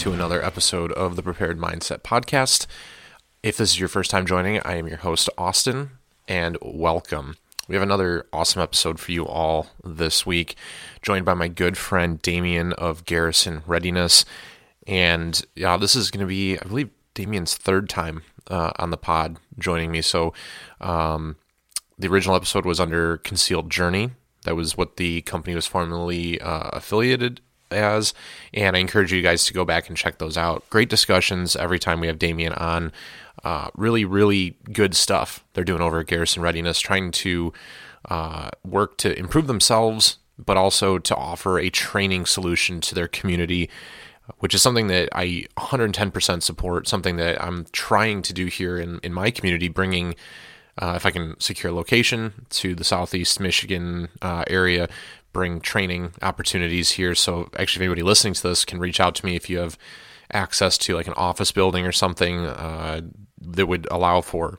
to another episode of the Prepared Mindset Podcast. If this is your first time joining, I am your host, Austin, and welcome. We have another awesome episode for you all this week, joined by my good friend Dameon of Garrison Readiness. And yeah, this is going to be, I believe, Dameon's third time uh, on the pod joining me. So um, the original episode was under Concealed Journey. That was what the company was formerly uh, affiliated as. And I encourage you guys to go back and check those out. Great discussions every time we have Dameon on. Uh, really, really good stuff they're doing over at Garrison Readiness, trying to uh, work to improve themselves, but also to offer a training solution to their community, which is something that I 110% support, something that I'm trying to do here in, in my community, bringing. Uh, if I can secure a location to the Southeast Michigan uh, area, bring training opportunities here. So actually, if anybody listening to this can reach out to me if you have access to like an office building or something uh, that would allow for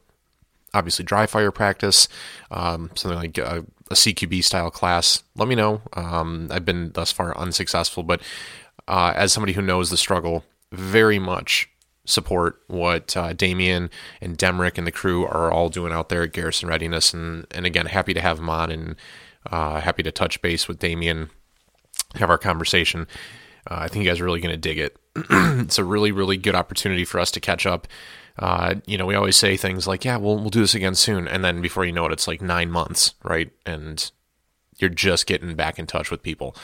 obviously dry fire practice, um, something like a, a, CQB style class. Let me know. Um, I've been thus far unsuccessful, but uh, as somebody who knows the struggle, very much support what uh, Dameon and Demrick and the crew are all doing out there at Garrison Readiness. And, and again, happy to have them on and uh, happy to touch base with Dameon, have our conversation. Uh, I think you guys are really going to dig it. it's a really, really good opportunity for us to catch up. Uh, you know, we always say things like, "Yeah, we'll we'll do this again soon," and then before you know it, it's like nine months, right? And you're just getting back in touch with people.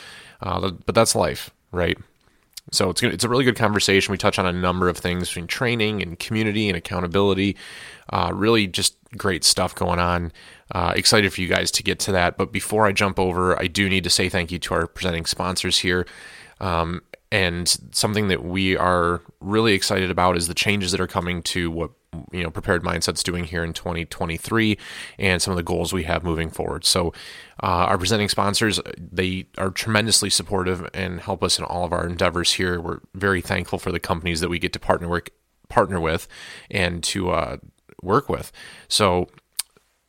Uh, but that's life, right? So it's it's a really good conversation. We touch on a number of things between training and community and accountability. Uh, really, just great stuff going on. Uh, excited for you guys to get to that. But before I jump over, I do need to say thank you to our presenting sponsors here. Um, and something that we are really excited about is the changes that are coming to what you know prepared mindsets doing here in 2023 and some of the goals we have moving forward so uh, our presenting sponsors they are tremendously supportive and help us in all of our endeavors here we're very thankful for the companies that we get to partner work partner with and to uh, work with so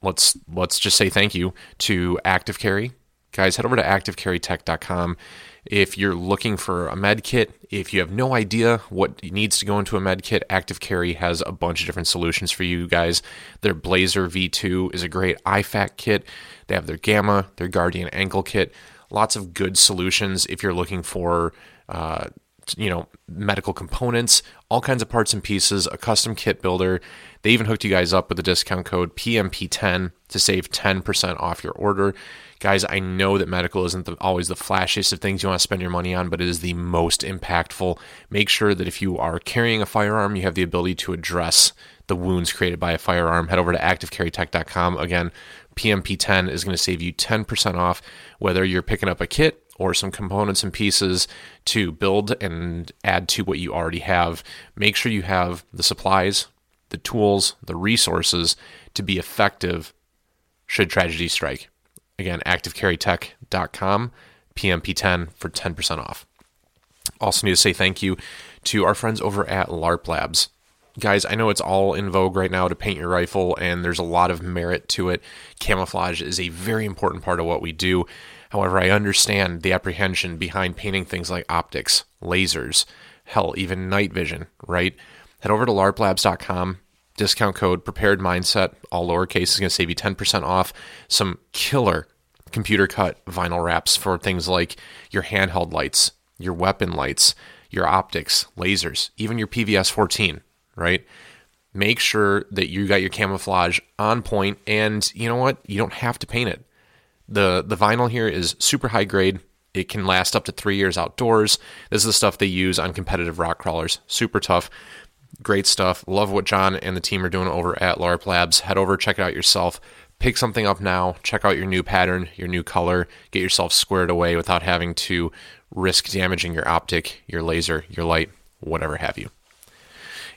let's let's just say thank you to active carry guys head over to activecarrytech.com if you're looking for a med kit, if you have no idea what needs to go into a med kit, Active Carry has a bunch of different solutions for you guys. Their Blazer V2 is a great IFAK kit. They have their Gamma, their Guardian ankle kit. Lots of good solutions if you're looking for, uh, you know, medical components, all kinds of parts and pieces, a custom kit builder. They even hooked you guys up with the discount code PMP10 to save 10% off your order. Guys, I know that medical isn't the, always the flashiest of things you want to spend your money on, but it is the most impactful. Make sure that if you are carrying a firearm, you have the ability to address the wounds created by a firearm. Head over to activecarrytech.com. Again, PMP10 is going to save you 10% off, whether you're picking up a kit or some components and pieces to build and add to what you already have. Make sure you have the supplies, the tools, the resources to be effective should tragedy strike. Again, activecarrytech.com, PMP10 for 10% off. Also, need to say thank you to our friends over at LARP Labs. Guys, I know it's all in vogue right now to paint your rifle, and there's a lot of merit to it. Camouflage is a very important part of what we do. However, I understand the apprehension behind painting things like optics, lasers, hell, even night vision, right? Head over to larplabs.com discount code prepared mindset all lowercase is going to save you 10% off some killer computer cut vinyl wraps for things like your handheld lights your weapon lights your optics lasers even your pvs 14 right? Make sure that you got your camouflage on point and you know what? You don't have to paint it. The the vinyl here is super high grade. It can last up to three years outdoors. This is the stuff they use on competitive rock crawlers. Super tough Great stuff. Love what John and the team are doing over at LARP Labs. Head over, check it out yourself. Pick something up now. Check out your new pattern, your new color. Get yourself squared away without having to risk damaging your optic, your laser, your light, whatever have you.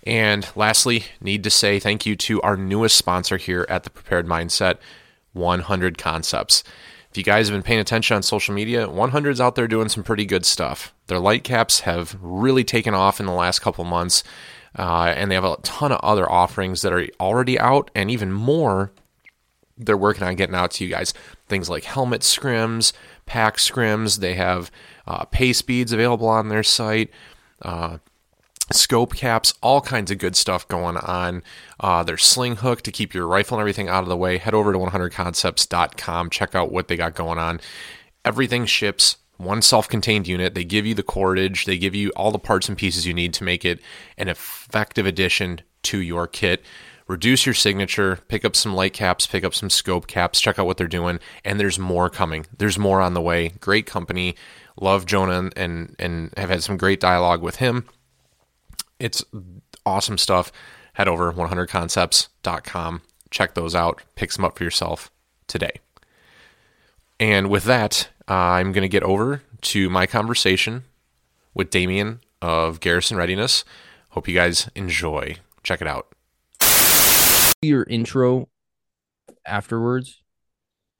And lastly, need to say thank you to our newest sponsor here at the Prepared Mindset 100 Concepts. If you guys have been paying attention on social media, 100's out there doing some pretty good stuff. Their light caps have really taken off in the last couple months. Uh, and they have a ton of other offerings that are already out, and even more they're working on getting out to you guys. Things like helmet scrims, pack scrims. They have uh, pay speeds available on their site. Uh, scope caps, all kinds of good stuff going on. Uh, there's sling hook to keep your rifle and everything out of the way. Head over to 100concepts.com, check out what they got going on. Everything ships one self-contained unit. They give you the cordage, they give you all the parts and pieces you need to make it an effective addition to your kit. Reduce your signature, pick up some light caps, pick up some scope caps, check out what they're doing, and there's more coming. There's more on the way. Great company. Love Jonah and and have had some great dialogue with him. It's awesome stuff. Head over 100concepts.com. Check those out. Pick some up for yourself today. And with that, uh, I'm going to get over to my conversation with Dameon of Garrison Readiness. Hope you guys enjoy. Check it out. Your intro afterwards.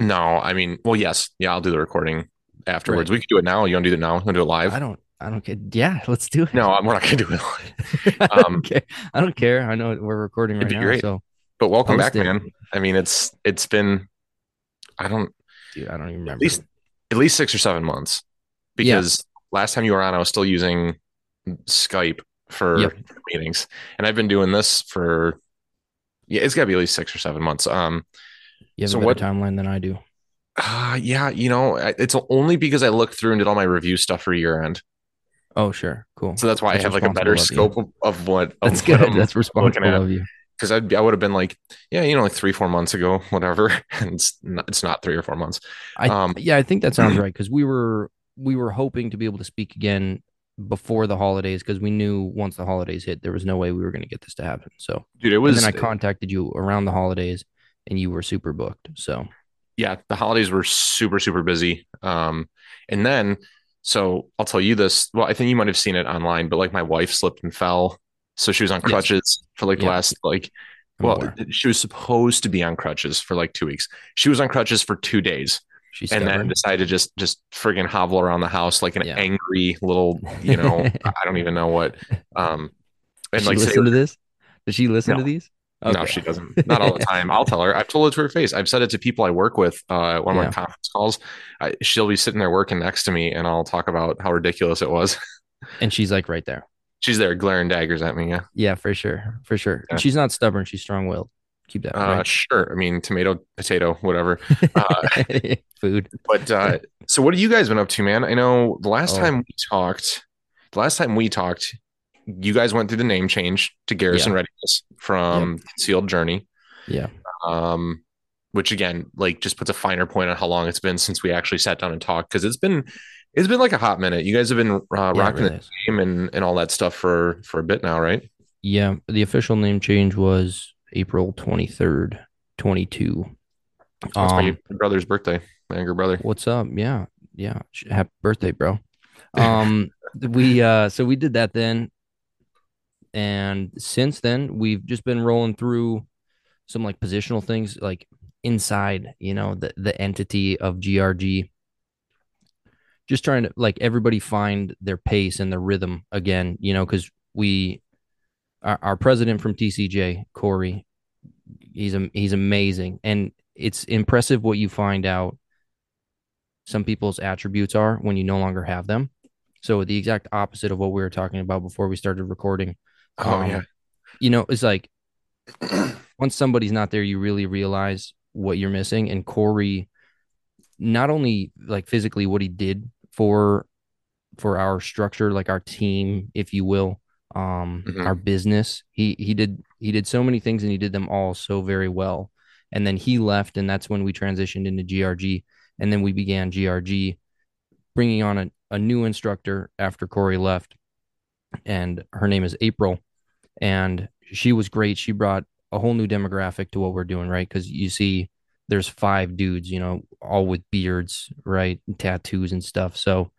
No, I mean, well, yes, yeah, I'll do the recording afterwards. Right. We can do it now. You want to do it now? You want to do it live? I don't. I don't care. Yeah, let's do it. No, we're not going to do it live. Um, okay, I don't care. I know we're recording right now. Great. So, but welcome back, it. man. I mean, it's it's been. I don't. Dude, I don't even remember. At least at least six or seven months, because yeah. last time you were on, I was still using Skype for yep. meetings, and I've been doing this for. Yeah, it's got to be at least six or seven months. Um, you have so a what timeline than I do. Uh, yeah, you know, it's only because I looked through and did all my review stuff for year end. Oh, sure, cool. So that's why that's I have like a better scope of, of, what. Of that's good. that's responsible of you. Because I'd I would have been like, yeah, you know, like three four months ago, whatever. And it's not, it's not three or four months. I um, yeah, I think that sounds right because we were we were hoping to be able to speak again before the holidays because we knew once the holidays hit, there was no way we were going to get this to happen. So, dude, it was. And then I contacted you around the holidays, and you were super booked. So, yeah, the holidays were super super busy. Um, and then so I'll tell you this. Well, I think you might have seen it online, but like my wife slipped and fell. So she was on crutches yes. for like the last like well, she was supposed to be on crutches for like two weeks. She was on crutches for two days. She's and then decided to just just friggin' hobble around the house like an yeah. angry little, you know, I don't even know what. Um and Did like listen to this? Does she listen no. to these? Okay. No, she doesn't. Not all the time. I'll tell her. I've told it to her face. I've said it to people I work with. Uh, one of yeah. my conference calls. I, she'll be sitting there working next to me, and I'll talk about how ridiculous it was. and she's like right there. She's there, glaring daggers at me. Yeah. Yeah, for sure, for sure. Yeah. She's not stubborn. She's strong-willed. Keep that. Uh, right? Sure. I mean, tomato, potato, whatever. Uh, Food. But uh, so, what have you guys been up to, man? I know the last oh. time we talked, the last time we talked, you guys went through the name change to Garrison yeah. Readiness from yep. Concealed Journey. Yeah. Um, which again, like, just puts a finer point on how long it's been since we actually sat down and talked because it's been it's been like a hot minute. You guys have been uh, yeah, rocking really the name and and all that stuff for for a bit now, right? Yeah. The official name change was April twenty third, twenty two. Um, my brother's birthday. My younger brother. What's up? Yeah, yeah. Happy birthday, bro. Um, we uh, so we did that then and since then, we've just been rolling through some like positional things like inside, you know, the, the entity of GRG. Just trying to like everybody find their pace and their rhythm again, you know, because we, our, our president from TCJ, Corey, he's a, he's amazing. And it's impressive what you find out some people's attributes are when you no longer have them. So the exact opposite of what we were talking about before we started recording. Oh um, yeah. You know, it's like once somebody's not there, you really realize what you're missing. And Corey, not only like physically what he did for for our structure, like our team, if you will, um, mm-hmm. our business. He he did he did so many things and he did them all so very well. And then he left, and that's when we transitioned into GRG, and then we began GRG, bringing on a, a new instructor after Corey left, and her name is April and she was great. She brought a whole new demographic to what we're doing, right? Because you see, there's five dudes, you know, all with beards, right, and tattoos and stuff. So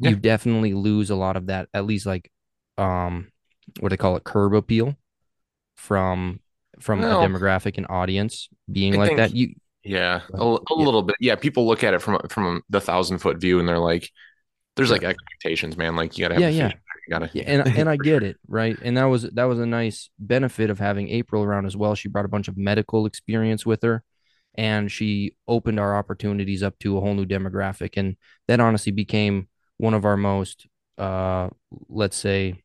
yeah. you definitely lose a lot of that, at least like, um, what do they call it, curb appeal from from well, a demographic and audience being I like think, that. You, yeah, a, a yeah. little bit. Yeah, people look at it from from the thousand foot view, and they're like, "There's like expectations, man. Like you gotta have yeah, yeah gotta yeah, and and I get it, right? And that was that was a nice benefit of having April around as well. She brought a bunch of medical experience with her and she opened our opportunities up to a whole new demographic. And that honestly became one of our most uh let's say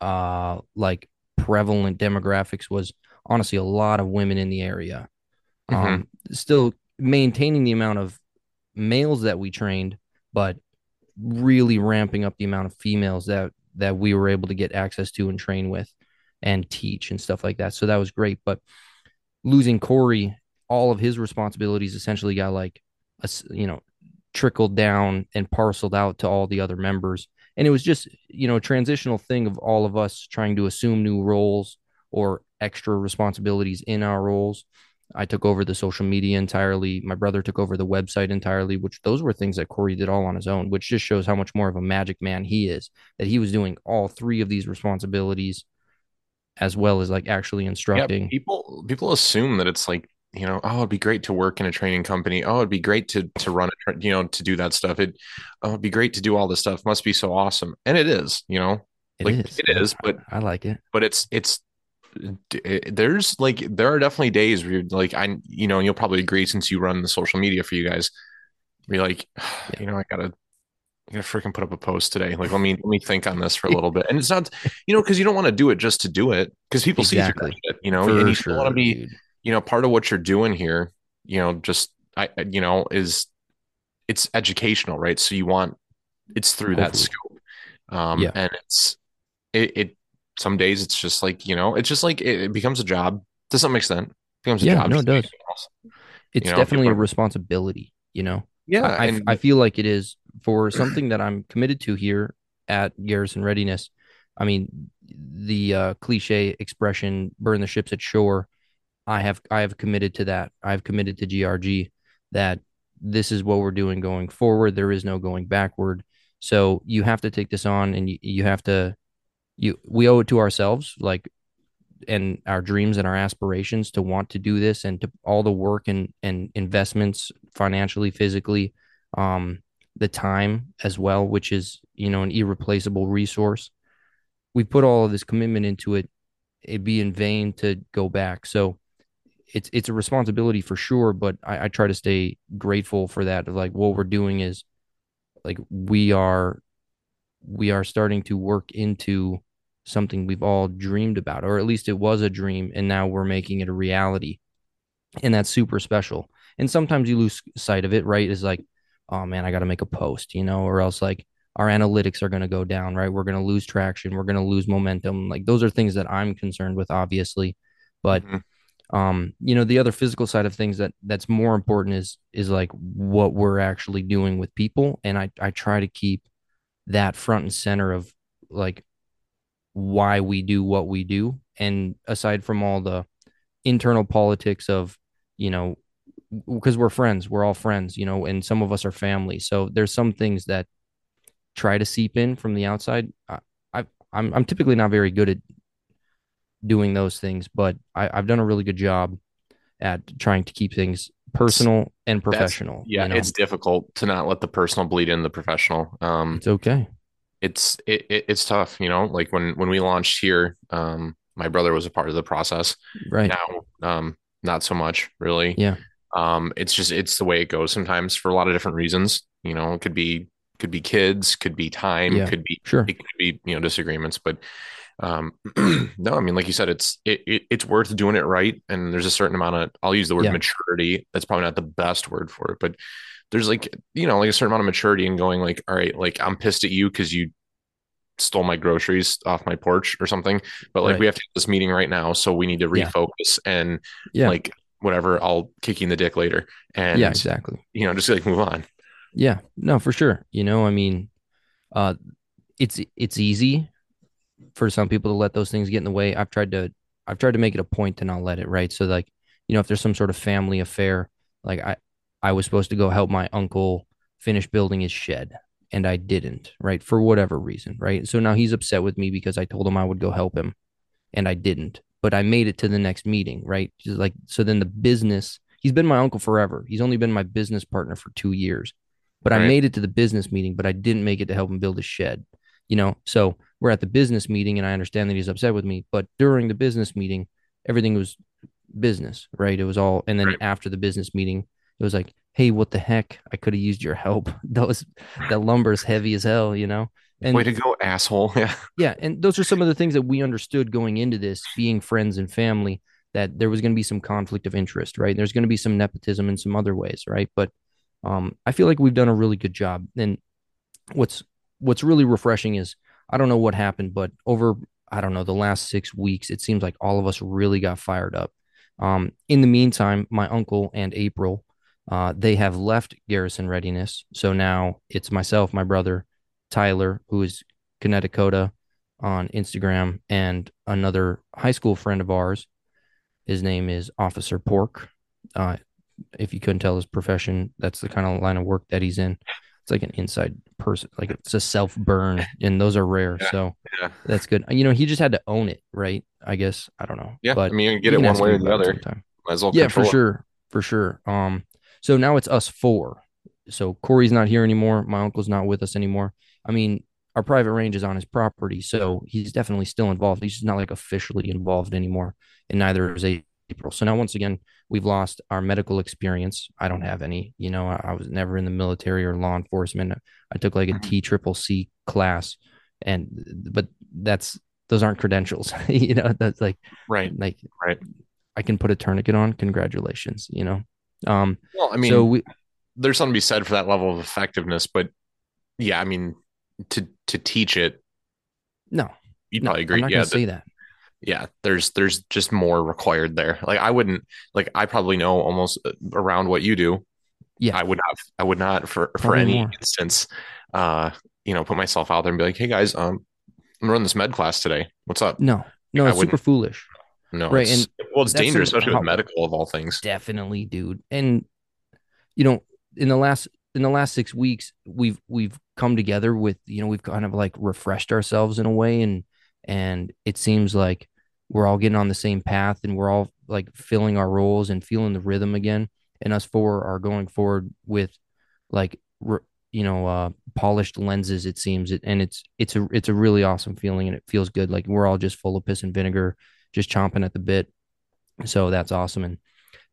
uh like prevalent demographics was honestly a lot of women in the area. Mhm. Um, still maintaining the amount of males that we trained, but really ramping up the amount of females that that we were able to get access to and train with and teach and stuff like that. So that was great. But losing Corey, all of his responsibilities essentially got like, a, you know, trickled down and parceled out to all the other members. And it was just, you know, a transitional thing of all of us trying to assume new roles or extra responsibilities in our roles. I took over the social media entirely. My brother took over the website entirely, which those were things that Corey did all on his own, which just shows how much more of a magic man he is, that he was doing all three of these responsibilities as well as like actually Yeah, instructing. people people assume that it's like, you know, oh, it'd be great to work in a training company. Oh, it'd be great to to run a, tra- you know, to do that stuff. It, oh, it'd be great to do all this stuff. Must be so awesome. And it is, you know, It like is. it is, but I like it. but it's it's it- there's like there are definitely days where you're like I you know, and you'll probably agree since you run the social media for you guys. You're like, Yeah. you know, I gotta I gotta freaking put up a post today. Like, let me let me think on this for a little bit. And it's not, you know, because you don't want to do it just to do it, because people see Exactly. that shit, you know, For and you sure, want to be, dude. You know, part of what you're doing here, you know, just I, I- you know, is it's educational, right? So you want it's through that Hopefully. scope, um, Yeah. and it's it, it. Some days it's just like you know, it's just like it, it becomes a job to some extent. It becomes a Yeah, job. no, it does. It's know, definitely a people are- responsibility, you know. Yeah, I, I, and I feel like it is for something that I'm committed to here at Garrison Readiness. I mean, the uh, cliche expression "burn the ships at shore." I have I have committed to that. I've committed to GRG that this is what we're doing going forward. There is no going backward. So you have to take this on, and you, you have to you we owe it to ourselves, like and our dreams and our aspirations to want to do this and to all the work and and investments financially physically um the time as well which is you know an irreplaceable resource we put all of this commitment into it it'd be in vain to go back so it's it's a responsibility for sure but I, I try to stay grateful for that Of like what we're doing is like we are we are starting to work into something we've all dreamed about, or at least it was a dream, and now we're making it a reality. And that's super special. And sometimes you lose sight of it, right? Is like, oh man, I got to make a post, you know, or else like our analytics are going to go down, right? We're going to lose traction. We're going to lose momentum. Like those are things that I'm concerned with, obviously. But Mhm. Um, you know, the other physical side of things that that's more important is is like what we're actually doing with people. And I I try to keep that front and center of like why we do what we do. And aside from all the internal politics of, you know, because we're friends, we're all friends, you know, and some of us are family. So there's some things that try to seep in from the outside. I, I I'm I'm typically not very good at doing those things, but I, I've done a really good job at trying to keep things personal and That's- professional. yeah, you know? it's difficult to not let the personal bleed in the professional. Um, it's okay. it's it, it it's tough, you know. Like when when we launched here, um, my brother was a part of the process. Right. Now, um, not so much really. Yeah. Um, it's just it's the way it goes sometimes for a lot of different reasons. You know, it could be could be kids, could be time, Yeah. could be Sure. it could be you know disagreements, but um, no, I mean like you said, it's it, it it's worth doing it right, and there's a certain amount of I'll use the word Yeah. maturity. That's probably not the best word for it, but there's like you know like a certain amount of maturity and going like all right, like I'm pissed at you because you stole my groceries off my porch or something, but like Right. we have to have this meeting right now, so we need to Yeah. refocus and Yeah. like whatever I'll kick you in the dick later and yeah, exactly. you know just like move on Yeah, no, for sure. You know, I mean, uh, it's it's easy for some people to let those things get in the way. I've tried to I've tried to make it a point to not let it, right? So like, you know, if there's some sort of family affair, like I I was supposed to go help my uncle finish building his shed and I didn't, right? For whatever reason, right? So now he's upset with me because I told him I would go help him and I didn't. But I made it to the next meeting, right? Just like so then the business, he's been my uncle forever. He's only been my business partner for 2 years. But I made it to the business meeting, but I didn't make it to help him build his shed. You know, so we're at the business meeting and I understand that he's upset with me, but during the business meeting, everything was business, right? It was all and then Right. after the business meeting, it was like, "Hey, what the heck? I could have used your help. That was that lumber's heavy as hell, you know?" And Way to go, asshole. Yeah. yeah, and those are some of the things that we understood going into this, being friends and family, that there was going to be some conflict of interest, right? There's going to be some nepotism in some other ways, right? But um, I feel like we've done a really good job. And what's what's really refreshing is I don't know what happened, but over I don't know the last six weeks, it seems like all of us really got fired up. Um, in the meantime, my uncle and April, uh, they have left Garrison Readiness, so now it's myself, my brother Tyler, who is Connecticut on Instagram, and another high school friend of ours. His name is Officer Pork. Uh, if you couldn't tell his profession, that's the kind of line of work that he's in. It's like an inside person, like it's a self burn, and those are rare. Yeah, so Yeah. that's good. You know, he just had to own it, right? I guess I don't know. Yeah. but I mean, you get we it one way or the other. sometime. Might as well Yeah, for it. sure, for sure. Um, so now it's us four. So Corey's not here anymore. My uncle's not with us anymore. I mean, our private range is on his property, so he's definitely still involved. He's just not like officially involved anymore, and neither is April. So now, once again, we've lost our medical experience. I don't have any. You know, I, I was never in the military or law enforcement. I took like a Mhm. Triple C class, and but that's those aren't credentials. you know, that's like Right. like Right. I can put a tourniquet on. Congratulations, you know. Um, Well, I mean, so we there's something to be said for that level of effectiveness, but yeah, I mean, to to teach it, no, you'd no, probably agree. I'm not Yeah, gonna say that. Yeah. There's there's just more required there. Like I wouldn't like I probably know almost uh, around what you do. Yeah. I would not. I would not for for Probably any more. instance, uh, you know, put myself out there and be like, hey guys, um, I'm running this med class today. What's up? No, no, I it's super foolish. No, Right, it's, well, it's dangerous, especially with medical of all things. Definitely, dude. And you know, in the last in the last six weeks, we've we've come together with you know we've kind of like refreshed ourselves in a way, and and it seems like we're all getting on the same path, and we're all like filling our roles and feeling the rhythm again. And us four are going forward with like you know uh polished lenses it seems and it's it's a it's a really awesome feeling and it feels good like we're all just full of piss and vinegar just chomping at the bit so that's awesome and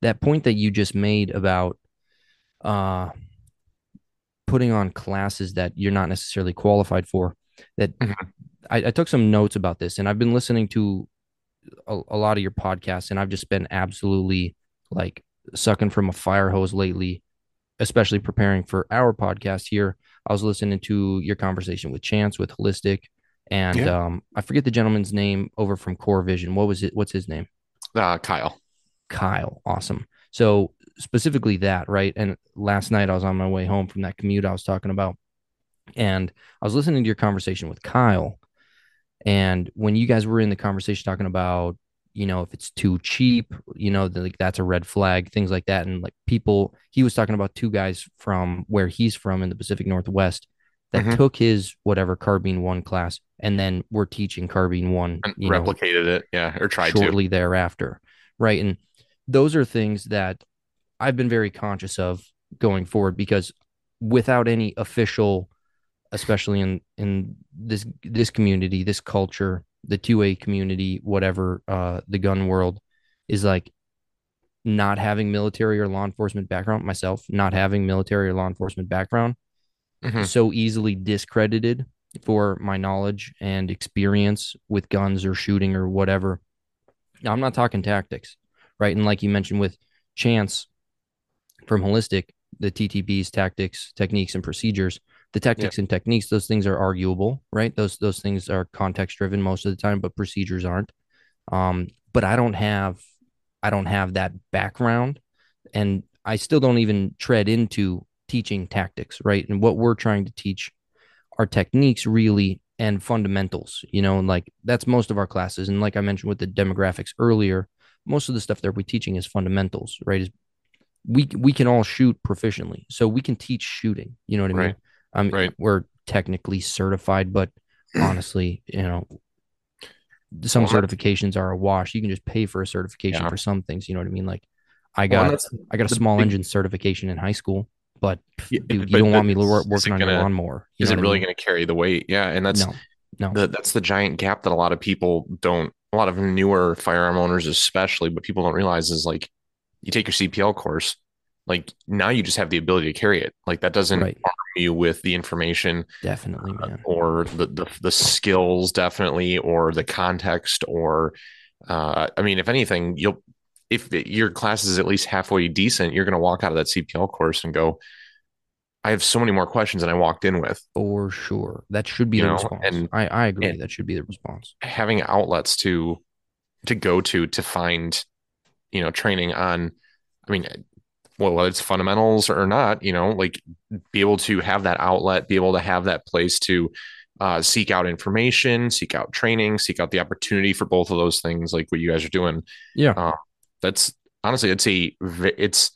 that point that you just made about uh putting on classes that you're not necessarily qualified for that Mhm. I, I took some notes about this and i've been listening to a, a lot of your podcasts and i've just been absolutely like sucking from a fire hose lately especially preparing for our podcast here i was listening to your conversation with chance with holistic and Yeah. um i forget the gentleman's name over from core vision what was it what's his name Uh, Kyle. Kyle. Awesome. So specifically that, right? And last night I was on my way home from that commute I was talking about, and I was listening to your conversation with Kyle. And when you guys were in the conversation talking about, you know, if it's too cheap, you know, like that's a red flag, things like that. And like people, he was talking about two guys from where he's from in the Pacific Northwest that Mhm. took his whatever carbine one class and then were teaching carbine one, And you know, replicated it. Yeah. Or tried to. shortly thereafter. Right. And those are things that I've been very conscious of going forward because without any official, especially in in this this community, this culture, the 2A community, whatever, uh, the gun world is like not having military or law enforcement background, myself, not having military or law enforcement background, Mhm. so easily discredited for my knowledge and experience with guns or shooting or whatever. Now, I'm not talking tactics, right? And like you mentioned with Chance from Holistic, the TTPs, tactics, techniques, and procedures. The tactics and techniques, those things are arguable, right? Those those things are context driven most of the time, but procedures aren't. Um, but I don't have I don't have that background, and I still don't even tread into teaching tactics, right? And what we're trying to teach are techniques really and fundamentals, you know, and like that's most of our classes. And like I mentioned with the demographics earlier, most of the stuff that we're teaching is fundamentals, right? Is we we can all shoot proficiently, so we can teach shooting. You know what I mean? I mean, Right. we're technically certified, but honestly, you know, some Well, certifications are a wash. You can just pay for a certification Yeah. for some things. You know what I mean? Like, I got that's I got a small big- engine certification in high school, but Yeah, dude, but- you don't want me but lo- is working on your gonna- lawnmower. You Is it what I really mean? going to carry the weight? Yeah. And that's no, no. the, that's the giant gap that a lot of people don't, a lot of newer firearm owners, especially, but people don't realize is like you take your CPL course, like now you just have the ability to carry it. Like that doesn't Right. arm you with the information Definitely, man. or the, the the skills definitely or the context or uh I mean if anything you'll if your class is at least halfway decent you're going to walk out of that CPL course and go I have so many more questions than I walked in with For sure. That should be You the know, response. and- I, I agree. and- that should be the response. having outlets to to go to to find you know training on I mean well whether it's fundamentals or not you know like be able to have that outlet be able to have that place to uh, seek out information seek out training seek out the opportunity for both of those things like what you guys are doing Yeah. uh, that's honestly it's a it's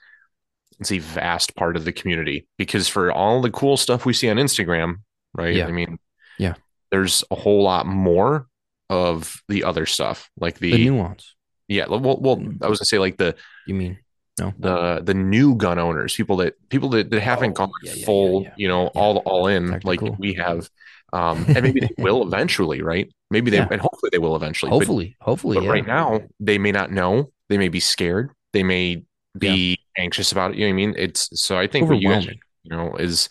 it's a vast part of the community because for all the cool stuff we see on Instagram right Yeah. I mean Yeah. there's a whole lot more of the other stuff like the, The nuance. yeah well, well I was gonna say like the You mean? No. the the new gun owners people that people that, that haven't Oh, gone yeah, yeah, full yeah, yeah. you know all all in like we have um and maybe they will eventually right maybe they and hopefully they will eventually but- Hopefully. Hopefully. but right now they may not know they may be scared they may be anxious about it you know what i mean it's so i think what you guys you know is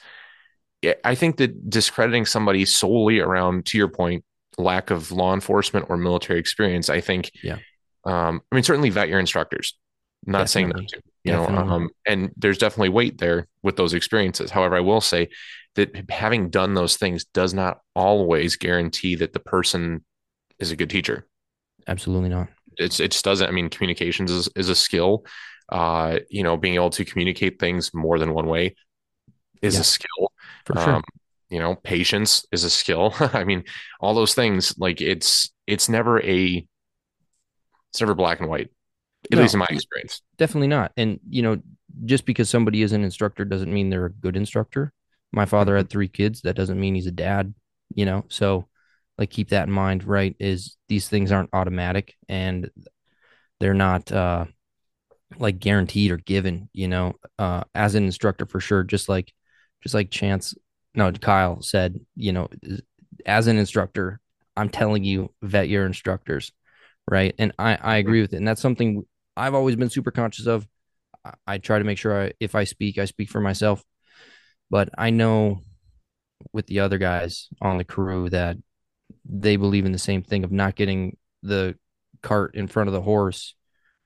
i think that discrediting somebody solely around to your point lack of law enforcement or military experience i think Yeah. um i mean certainly vet your instructors not saying not to you know um and there's definitely weight there with those experiences. However i will say that having done those things does not always guarantee that the person is a good teacher. Absolutely not. it's it just doesn't. I mean communications is, is a skill. Uh you know being able to communicate things more than one way is Yeah. a skill. For sure. um you know patience is a skill. I mean all those things like it's it's never a it's never black and white at No. least in my experience Definitely not. And you know, just because somebody is an instructor doesn't mean they're a good instructor. My father Mm-hmm. had three kids. That doesn't mean he's a dad. You know, so like keep that in mind. Right? Is these things aren't automatic and they're not uh like guaranteed or given. You know, uh, as an instructor for sure. Just like, just like Chance, no, Kyle said. You know, as an instructor, I'm telling you, vet your instructors. Right? And I I agree with it. And that's something I've always been super conscious of. I, try to make sure I, if I speak, I speak for myself. But I know with the other guys on the crew that they believe in the same thing of not getting the cart in front of the horse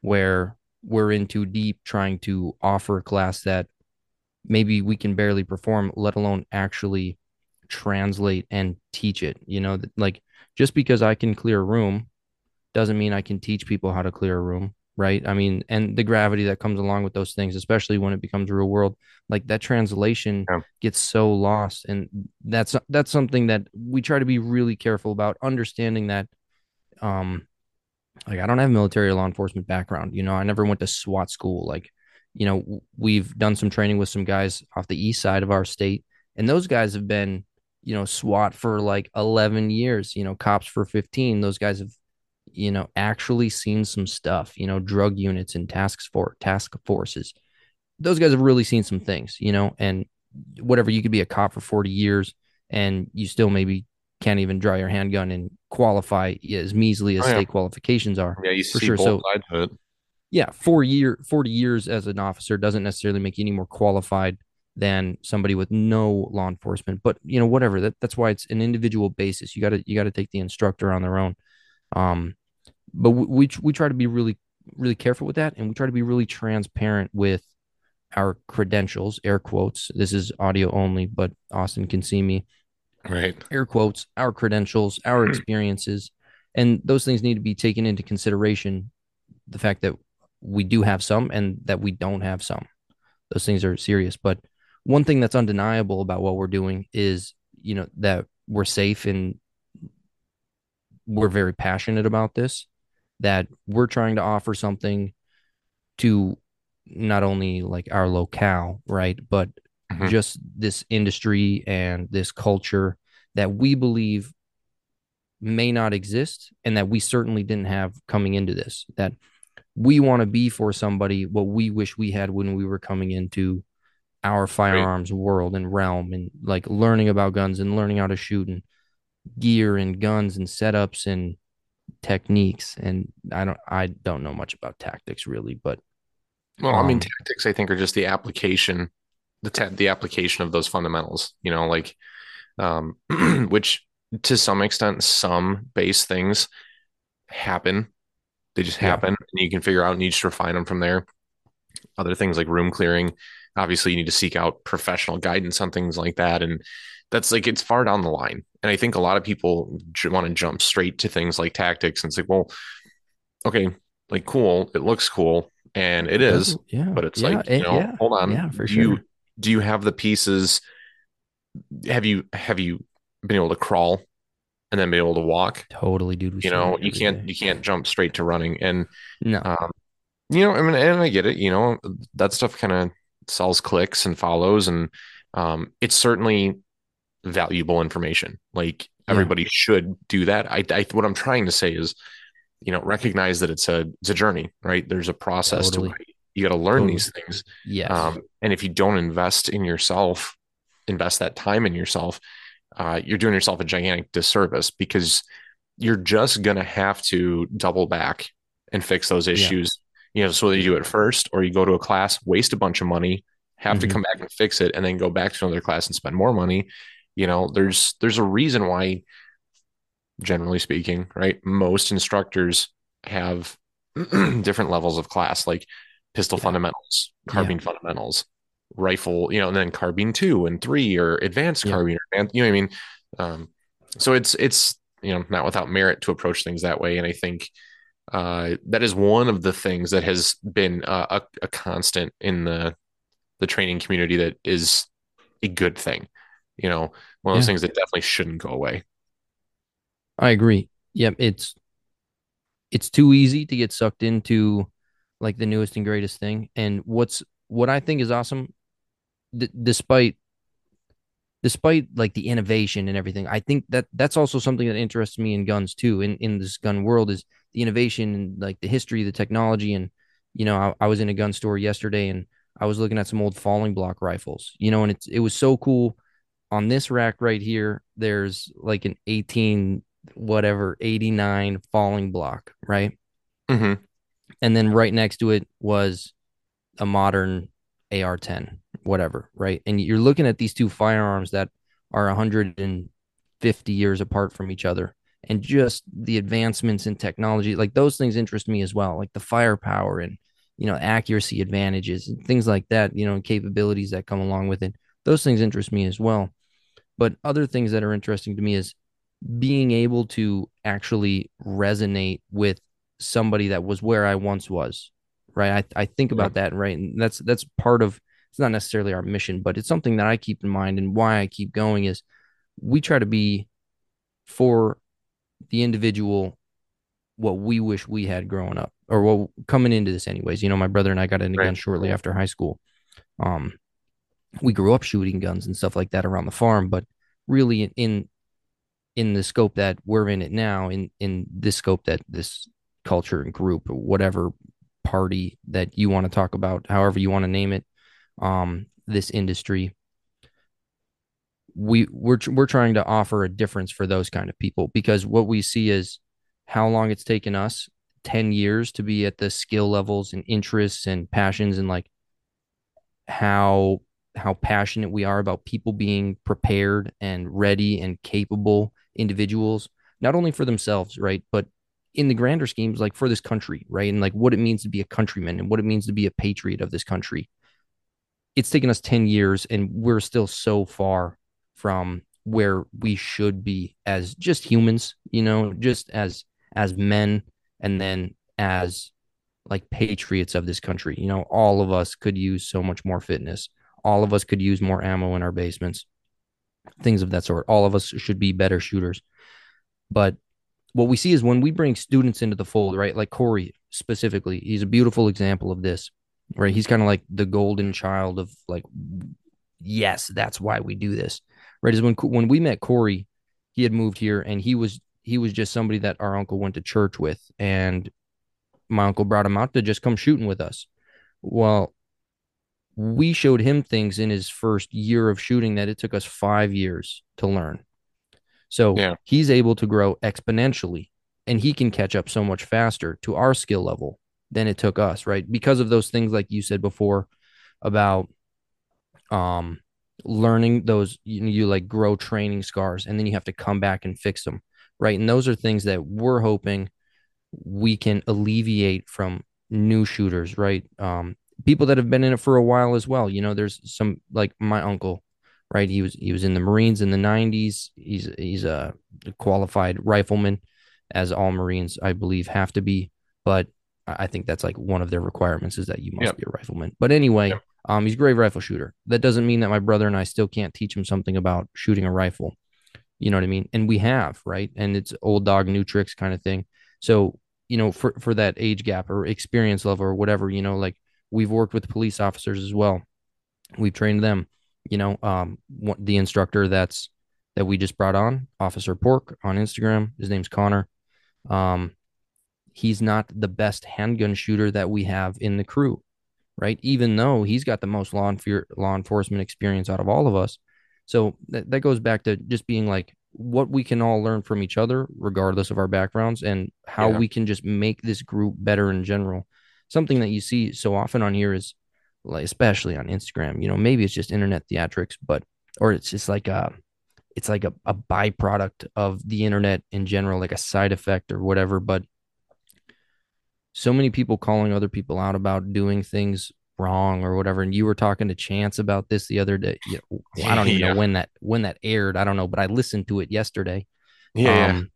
where we're in too deep trying to offer a class that maybe we can barely perform, let alone actually translate and teach it. You know, like just because I can clear a room doesn't mean I can teach people how to clear a room, right? I mean, and the gravity that comes along with those things, especially when it becomes real world, like that translation Yeah. gets so lost, and that's that's something that we try to be really careful about, understanding that. Um, like I don't have military law enforcement background, you know. I never went to SWAT school. Like, you know, we've done some training with some guys off the east side of our state, and those guys have been, you know, SWAT for like eleven years. You know, cops for fifteen. Those guys have you know, actually seen some stuff, you know, drug units and task force task forces. Those guys have really seen some things, you know, and whatever you could be a cop for 40 years and you still maybe can't even draw your handgun and qualify as measly as Oh, yeah. state qualifications are. yeah you For see sure, both so- sides of it Yeah, four year 40 years as an officer doesn't necessarily make you any more qualified than somebody with no law enforcement. But you know, whatever. That that's why it's an individual basis. You gotta you gotta take the instructor on their own. Um, but we, we we try to be really really careful with that, and we try to be really transparent with our credentials, air quotes. This is audio only, but Austin can see me right air quotes, our credentials, our experiences, and those things need to be taken into consideration. The fact that we do have some and that we don't have some, those things are serious. But one thing that's undeniable about what we're doing is, you know, that we're safe and we're very passionate about this. That we're trying to offer something to not only like our locale, right, but Mhm. just this industry and this culture that we believe may not exist and that we certainly didn't have coming into this that we want to be for somebody what we wish we had when we were coming into our firearms world and realm and like learning about guns and learning how to shoot and gear and guns and setups and techniques and I don't I don't know much about tactics really but Well, I mean, Um, tactics, I think, are just the application, the ta- the application of those fundamentals. You know, like, um, which to some extent, some base things happen. They just yeah, happen, and you can figure out and you just refine them from there. Other things like room clearing, obviously, you need to seek out professional guidance on things like that, and that's like it's far down the line. And I think a lot of people j- want to jump straight to things like tactics, and it's like, well, okay, like cool, it looks cool, and it is, Yeah, but it's yeah, like, you know, yeah, hold on, yeah, for do you do you have the pieces? Have you have you been able to crawl and then be able to walk? Totally, dude. We You know, you can't day. you can't jump straight to running, and No, um, you know, I mean, and I get it. You know, that stuff kind of sells clicks and follows, and um, it's certainly valuable information. Like yeah, everybody should do that. I, I what I'm trying to say is you know recognize that it's a it's a journey right there's a process to it you got to learn totally. these things Yeah. um, and if you don't invest in yourself invest that time in yourself uh, you're doing yourself a gigantic disservice because you're just gonna have to double back and fix those Yeah. issues you know so whether you do it first or you go to a class waste a bunch of money have to hmm come back and fix it and then go back to another class and spend more money you know there's there's a reason why generally speaking, right? Most instructors have different levels of class, like pistol Yeah. fundamentals, Yeah. carbine fundamentals, rifle, you know, and then carbine two and three or advanced Yeah. carbine, you know what I mean? Um, so it's it's you know not without merit to approach things that way, and I think uh, that is one of the things that has been uh, a, a constant in the the training community that is a good thing. You know, one of those Yeah. things that definitely shouldn't go away. I agree. Yep. It's it's too easy to get sucked into like the newest and greatest thing. And what's what I think is awesome, d- despite despite like the innovation and everything, I think that that's also something that interests me in guns too. In in this gun world is the innovation and like the history, the technology, and you know, I, I was in a gun store yesterday and I was looking at some old falling block rifles, you know, and it's it was so cool. On this rack right here, there's like an 18 whatever 89 falling block, right? hmm And then right next to it was a modern AR-10, whatever, right? And you're looking at these two firearms that are 150 years apart from each other. And just the advancements in technology, like those things interest me as well, like the firepower and, you know, accuracy advantages and things like that, you know, and capabilities that come along with it. Those things interest me as well. But other things that are interesting to me is being able to actually resonate with somebody that was where I once was. Right. I, I think about that. Right. And that's that's part of it's not necessarily our mission, but it's something that I keep in mind and why I keep going is we try to be for the individual what we wish we had growing up or what coming into this anyways. You know, my brother and I got into Right. guns shortly after high school. Um, we grew up shooting guns and stuff like that around the farm, but really in, in the scope that we're in it now, in in this scope that this culture and group, whatever party that you want to talk about, however you want to name it, um, this industry, we we're we're trying to offer a difference for those kind of people because what we see is how long it's taken us 10 years to be at the skill levels and interests and passions and like how how passionate we are about people being prepared and ready and capable individuals, not only for themselves, right, but in the grander schemes, like for this country, right, and like what it means to be a countryman and what it means to be a patriot of this country. It's taken us 10 years and we're still so far from where we should be as just humans, you know, just as as men and then as like patriots of this country. You know, all of us could use so much more fitness. All of us could use more ammo in our basements, things of that sort. All of us should be better shooters. But what we see is when we bring students into the fold, right? Like Corey specifically, he's a beautiful example of this, right? He's kind of like the golden child of like, yes, that's why we do this, right? Is when when we met Corey, he had moved here and he was he was just somebody that our uncle went to church with, and my uncle brought him out to just come shooting with us. Well, we showed him things in his first year of shooting that it took us five years to learn. So Yeah. he's able to grow exponentially and he can catch up so much faster to our skill level. than it took us, right? Because of those things like you said before about um learning those you, you like grow training scars and then you have to come back and fix them, right? And those are things that we're hoping we can alleviate from new shooters, right? Um people that have been in it for a while as well. You know, there's some like my uncle, right? He was he was in the Marines in the 90s. He's he's a qualified rifleman as all Marines I believe have to be, but I think that's like one of their requirements is that you must yep. be a rifleman. But anyway, yep. um, he's a great rifle shooter. That doesn't mean that my brother and I still can't teach him something about shooting a rifle. You know what I mean? And we have, right? And it's old dog, new tricks kind of thing. So, you know, for, for that age gap or experience level or whatever, you know, like we've worked with police officers as well. We've trained them, you know, um, the instructor that's that we just brought on, Officer Pork on Instagram. His name's Connor. Um, he's not the best handgun shooter that we have in the crew, right? Even though he's got the most law, enf- law enforcement experience out of all of us. So that, that goes back to just being like what we can all learn from each other, regardless of our backgrounds, and how yeah. we can just make this group better in general. Something that you see so often on here is, like, especially on Instagram, you know, maybe it's just internet theatrics, but, or it's just like a, it's like a, a byproduct of the internet in general, like a side effect or whatever. But so many people calling other people out about doing things wrong or whatever. And you were talking to Chance about this the other day. You know, I don't even yeah. know when that when that aired. I don't know, but I listened to it yesterday. Yeah. Um,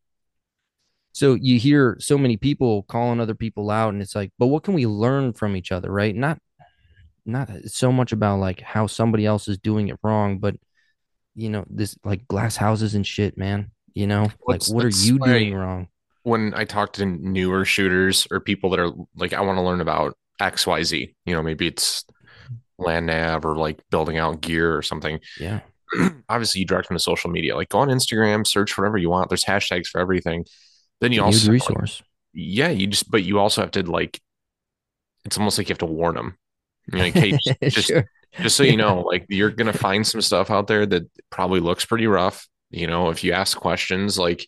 so you hear so many people calling other people out, and it's like, but what can we learn from each other, right? Not not so much about like how somebody else is doing it wrong, but you know, this like glass houses and shit, man. You know, like what are you doing wrong? when I talk to newer shooters or people that are like, I want to learn about XYZ, you know, maybe it's land nav or like building out gear or something. Yeah. Obviously, you direct them to social media. Like go on Instagram, search whatever you want. There's hashtags for everything. Then you also resource. Like, yeah, you just but you also have to like. It's almost like you have to warn them. You know, like, hey, just, just, sure. just so you know, like you're gonna find some stuff out there that probably looks pretty rough. You know, if you ask questions, like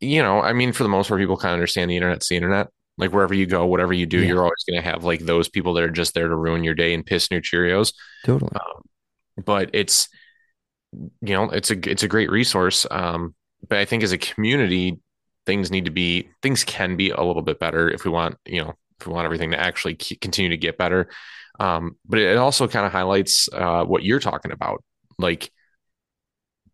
you know, I mean, for the most part, people kind of understand the internet's the internet. Like wherever you go, whatever you do, yeah. you're always going to have like those people that are just there to ruin your day and piss new Cheerios. Totally. Um, but it's, you know, it's a it's a great resource. Um, but I think as a community, things need to be things can be a little bit better if we want, you know, if we want everything to actually continue to get better. Um, but it also kind of highlights uh, what you're talking about, like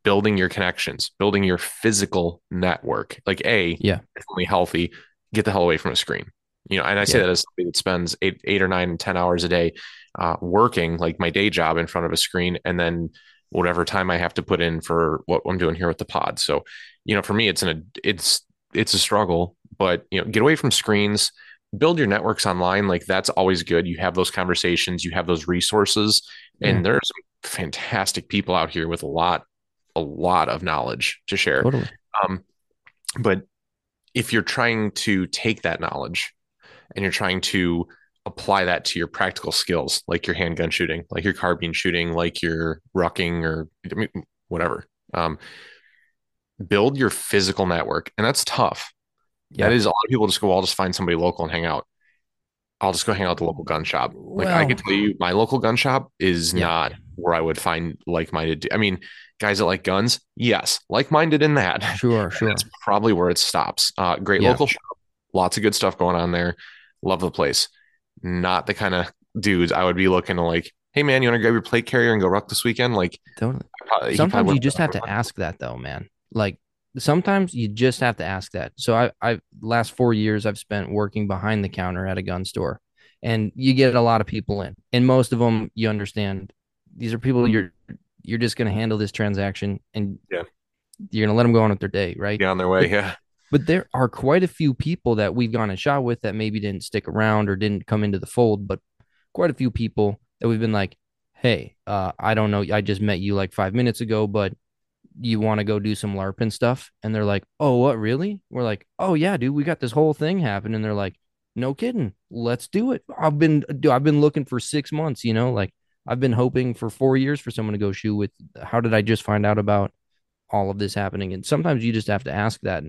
building your connections, building your physical network. Like a, yeah, definitely healthy. Get the hell away from a screen. You know, and I say yeah. that as somebody that spends eight, eight or nine, ten hours a day uh, working, like my day job, in front of a screen, and then whatever time I have to put in for what I'm doing here with the pod. So, you know, for me, it's an it's it's a struggle, but you know, get away from screens, build your networks online. Like that's always good. You have those conversations, you have those resources, and there's some fantastic people out here with a lot a lot of knowledge to share. Totally. Um, but if you're trying to take that knowledge and you're trying to apply that to your practical skills, like your handgun shooting, like your carbine shooting, like your rucking or I mean, whatever, um, build your physical network. And that's tough. Yeah. That is a lot of people just go, I'll just find somebody local and hang out. I'll just go hang out at the local gun shop. Like well, I can tell you, my local gun shop is yeah. not where I would find like-minded. I mean, guys that like guns, yes, like-minded in that. Sure, sure. That's probably where it stops. Uh, great yeah. local shop, lots of good stuff going on there. Love the place. Not the kind of dudes I would be looking to like. Hey man, you want to grab your plate carrier and go ruck this weekend? Like, totally. Probably, sometimes you just have to ask that though, man. Like sometimes you just have to ask that. So I, I last four years I've spent working behind the counter at a gun store, and you get a lot of people in, and most of them you understand these are people you're you're just going to handle this transaction and yeah. you're going to let them go on with their day, right? Get on their way, but, yeah. But there are quite a few people that we've gone and shot with that maybe didn't stick around or didn't come into the fold, but quite a few people that we've been like, hey, uh, I don't know, I just met you like five minutes ago, but you want to go do some LARPing stuff? And they're like, oh, what, really? We're like, oh, yeah, dude, we got this whole thing happening. And they're like, no kidding, let's do it. I've been, dude, I've been looking for six months, you know, like I've been hoping for four years for someone to go shoot with. How did I just find out about all of this happening? And sometimes you just have to ask that.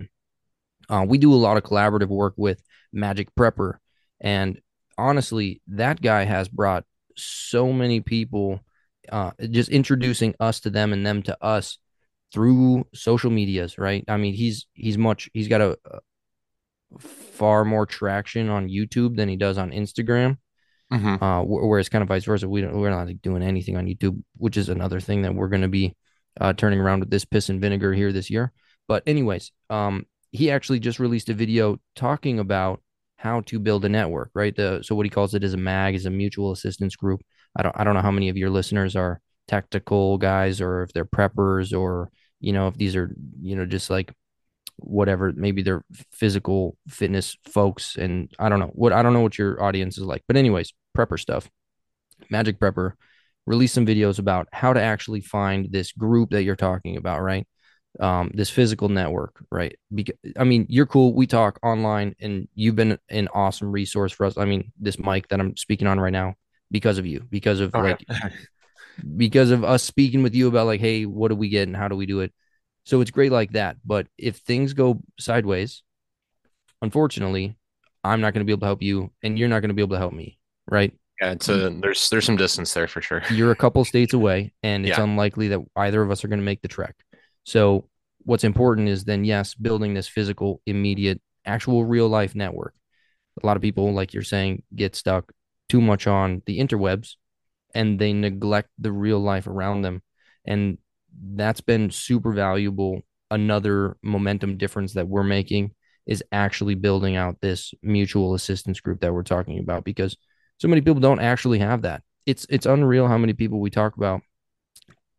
Uh, we do a lot of collaborative work with Magic Prepper, And honestly, that guy has brought so many people, uh, just introducing us to them and them to us through social medias, right? I mean, he's he's much he's got a, a far more traction on YouTube than he does on Instagram. Mm-hmm. Uh, whereas kind of vice versa, we don't, we're not like doing anything on YouTube, which is another thing that we're going to be uh, turning around with this piss and vinegar here this year. But anyways, um, he actually just released a video talking about how to build a network, right? The so what he calls it is a MAG, is a mutual assistance group. I don't I don't know how many of your listeners are tactical guys or if they're preppers or you know if these are you know just like whatever maybe they're physical fitness folks and I don't know what I don't know what your audience is like. But anyways, prepper stuff. Magic Prepper release some videos about how to actually find this group that you're talking about, right? Um, this physical network, right? Because I mean, you're cool. We talk online, and you've been an awesome resource for us. I mean, this mic that I'm speaking on right now because of you, because of like, because of us speaking with you about like, hey, what do we get and how do we do it? So it's great like that. But if things go sideways, unfortunately, I'm not going to be able to help you, and you're not going to be able to help me, right? Yeah, it's a there's there's some distance there for sure. You're a couple states away, and it's yeah. unlikely that either of us are going to make the trek. So what's important is then yes, building this physical, immediate, actual real life network. A lot of people, like you're saying, get stuck too much on the interwebs and they neglect the real life around them. And that's been super valuable. Another momentum difference that we're making is actually building out this mutual assistance group that we're talking about because so many people don't actually have that. It's it's unreal how many people we talk about.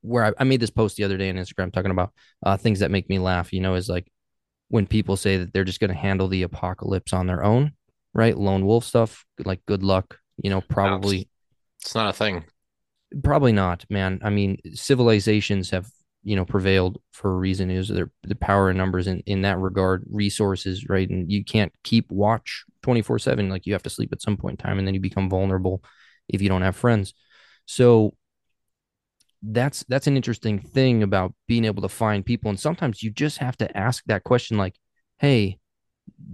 Where I, I made this post the other day on Instagram talking about uh, things that make me laugh. You know, is like when people say that they're just going to handle the apocalypse on their own, right? Lone wolf stuff, like good luck. You know, probably it's not a thing. Probably not, man. I mean, civilizations have you know prevailed for a reason is their the power and numbers in in that regard resources right and you can't keep watch 24 7 like you have to sleep at some point in time and then you become vulnerable if you don't have friends so that's that's an interesting thing about being able to find people and sometimes you just have to ask that question like hey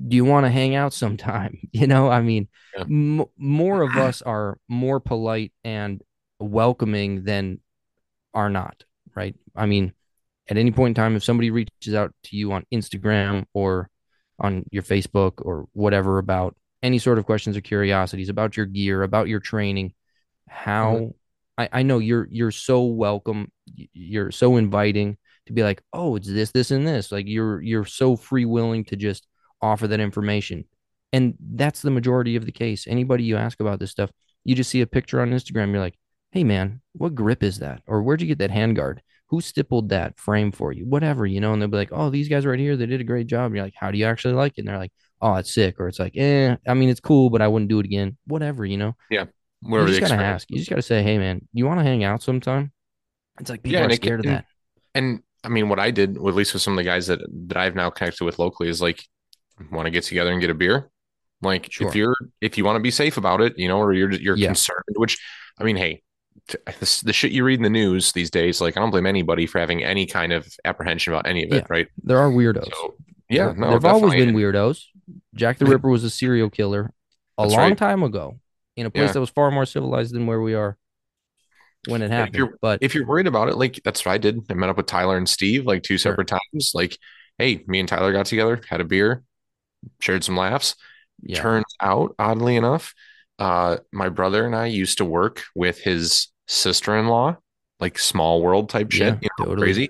do you want to hang out sometime you know i mean yeah. m- more of us are more polite and welcoming than are not right i mean at any point in time if somebody reaches out to you on instagram or on your Facebook or whatever about any sort of questions or curiosities about your gear, about your training, how mm-hmm. I, I know you're you're so welcome, you're so inviting to be like, oh, it's this, this, and this. Like you're you're so free willing to just offer that information. And that's the majority of the case. Anybody you ask about this stuff, you just see a picture on Instagram, you're like, hey man, what grip is that? Or where'd you get that handguard? who stippled that frame for you, whatever, you know, and they'll be like, oh, these guys right here, they did a great job. And you're like, how do you actually like it? And they're like, oh, it's sick. Or it's like, eh, I mean, it's cool, but I wouldn't do it again. Whatever, you know? Yeah. Whatever you just got to ask. You just got to say, hey, man, you want to hang out sometime? It's like people yeah, are scared of that. And, I mean, what I did, at least with some of the guys that, that I've now connected with locally, is like, want to get together and get a beer? Like, sure. if you're, if you want to be safe about it, you know, or you're, you're yeah. concerned, which, I mean, hey, the, the shit you read in the news these days, like I don't blame anybody for having any kind of apprehension about any of it, yeah, right? There are weirdos. So, yeah, there, no, there've always been weirdos. Jack the Ripper was a serial killer a That's long right. time ago in a place yeah. that was far more civilized than where we are when it happened. If but if you're worried about it, like that's what I did. I met up with Tyler and Steve like two separate sure. times. Like, hey, me and Tyler got together, had a beer, shared some laughs. Yeah. Turns out, oddly enough, uh, my brother and I used to work with his sister-in-law, like small world type shit, yeah, you know, totally. crazy.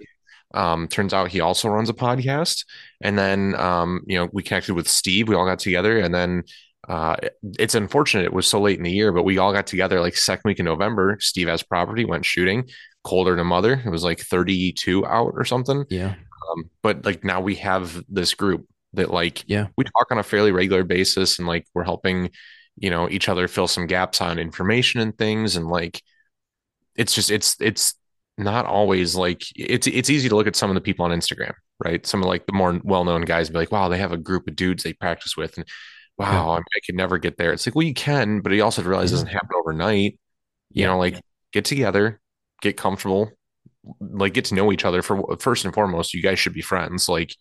Um, turns out he also runs a podcast. And then, um, you know, we connected with Steve. We all got together, and then uh, it's unfortunate it was so late in the year, but we all got together like second week in November. Steve has property, went shooting, colder than mother. It was like 32 out or something. Yeah. Um, but like now we have this group that like yeah we talk on a fairly regular basis and like we're helping you know each other fill some gaps on information and things and like it's just it's it's not always like it's it's easy to look at some of the people on Instagram, right? Some of like the more well-known guys be like, wow, they have a group of dudes they practice with, and wow, yeah. I, mean, I could never get there. It's like, well, you can, but you also realize it doesn't happen overnight. You yeah. know, like get together, get comfortable, like get to know each other. For first and foremost, you guys should be friends. Like,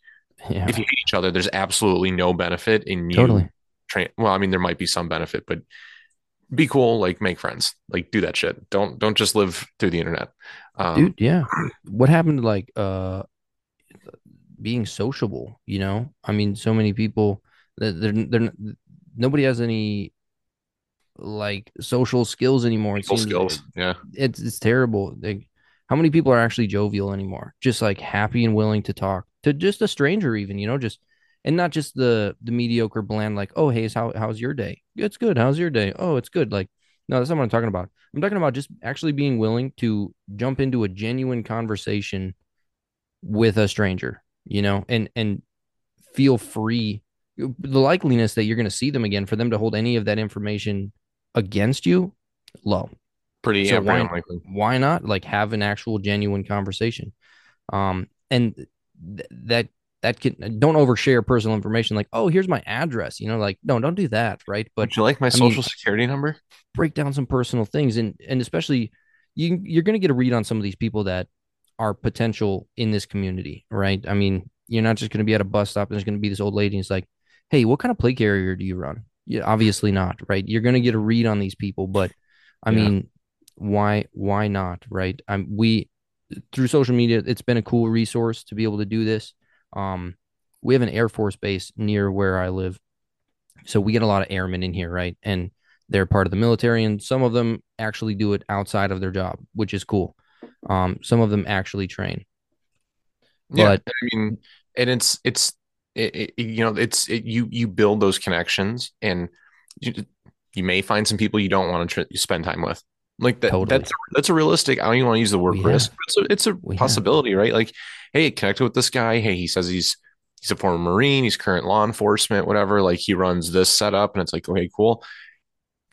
yeah. if you hate each other, there's absolutely no benefit in you totally train. Well, I mean, there might be some benefit, but be cool, like make friends, like do that shit. Don't don't just live through the internet. Um, Dude, yeah. What happened to like uh being sociable, you know? I mean, so many people that they're, they're nobody has any like social skills anymore. It skills, yeah. it's it's terrible. Like how many people are actually jovial anymore? Just like happy and willing to talk to just a stranger even, you know, just and not just the the mediocre bland like, "Oh, hey, how how's your day?" It's good. How's your day? Oh, it's good. Like no, that's not what I'm talking about. I'm talking about just actually being willing to jump into a genuine conversation with a stranger, you know, and and feel free. The likeliness that you're going to see them again for them to hold any of that information against you, low. Pretty, So yeah, why why not like have an actual genuine conversation? Um, and th- that that can don't overshare personal information like, oh, here's my address, you know, like no, don't do that, right? But Would you like my I mean- social security number? break down some personal things and and especially you you're going to get a read on some of these people that are potential in this community right i mean you're not just going to be at a bus stop and there's going to be this old lady and it's like hey what kind of plate carrier do you run yeah obviously not right you're going to get a read on these people but i Yeah. mean why why not right i'm we through social media it's been a cool resource to be able to do this. Um we have an air force base near where i live. So we get a lot of airmen in here right? And they're part of the military and some of them actually do it outside of their job which is cool. Um, some of them actually train. Yeah, But- I mean, and it's it's it, it, you know it's it, you you build those connections, and you you may find some people you don't want to tr- spend time with. Like that Totally. that's a, that's a realistic. I don't even want to use the word risk. But it's a it's a We have. possibility, right? Like, hey, connected with this guy. Hey, he says he's he's a former Marine. He's current law enforcement, whatever. Like he runs this setup, and it's like, okay, cool.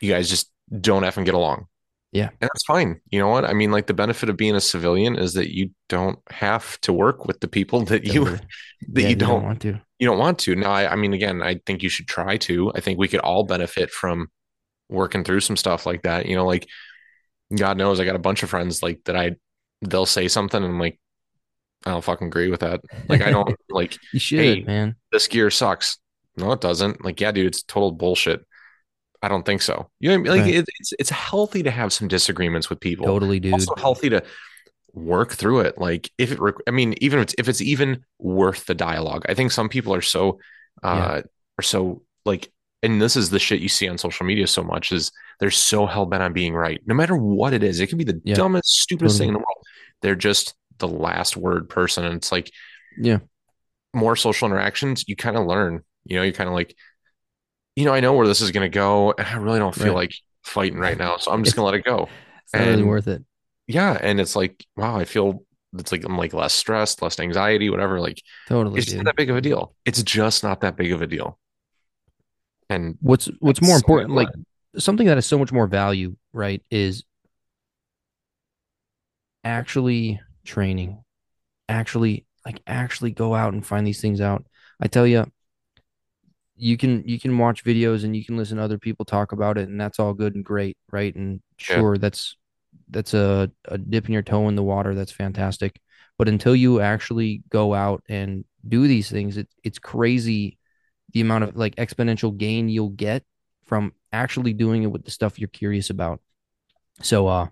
You guys just don't effing get along. Yeah. And that's fine. You know what? I mean, like the benefit of being a civilian is that you don't have to work with the people that you that Yeah, you don't want to you don't want to. Now, I, I mean, again, I think you should try to. I think we could all benefit from working through some stuff like that. You know, like God knows, I got a bunch of friends like that. I they'll say something, and I'm like, I don't fucking agree with that. Like, I don't like you should Hey, man this gear sucks. No, it doesn't. Like, yeah, dude, it's total bullshit. I don't think so. You know, what I mean? like Right. it, it's it's healthy to have some disagreements with people totally dude also healthy to work through it like if it i mean even if it's if it's even worth the dialogue i think some people are so uh are so like and this is the shit you see on social media so much is they're so hell-bent on being right. No matter what it is it could be the Yeah. dumbest stupidest thing in the world. They're just the last word person and it's like yeah. more social interactions you kind of learn you know you're kind of like you know i know where this is going to go and i really don't feel Right. like fighting right now so i'm just going to let it go. It's not really And- worth it. yeah and it's like wow i feel it's like i'm like less stressed less anxiety whatever like totally it's dude. not that big of a deal. It's just not that big of a deal and what's what's more so important like something that has so much more value right is actually training actually like actually go out and find these things out. I tell you you can you can watch videos and you can listen to other people talk about it and that's all good and great right? And Yeah. sure that's that's a, a dipping your toe in the water that's fantastic. But until you actually go out and do these things it, it's crazy the amount of like exponential gain you'll get from actually doing it with the stuff you're curious about. So uh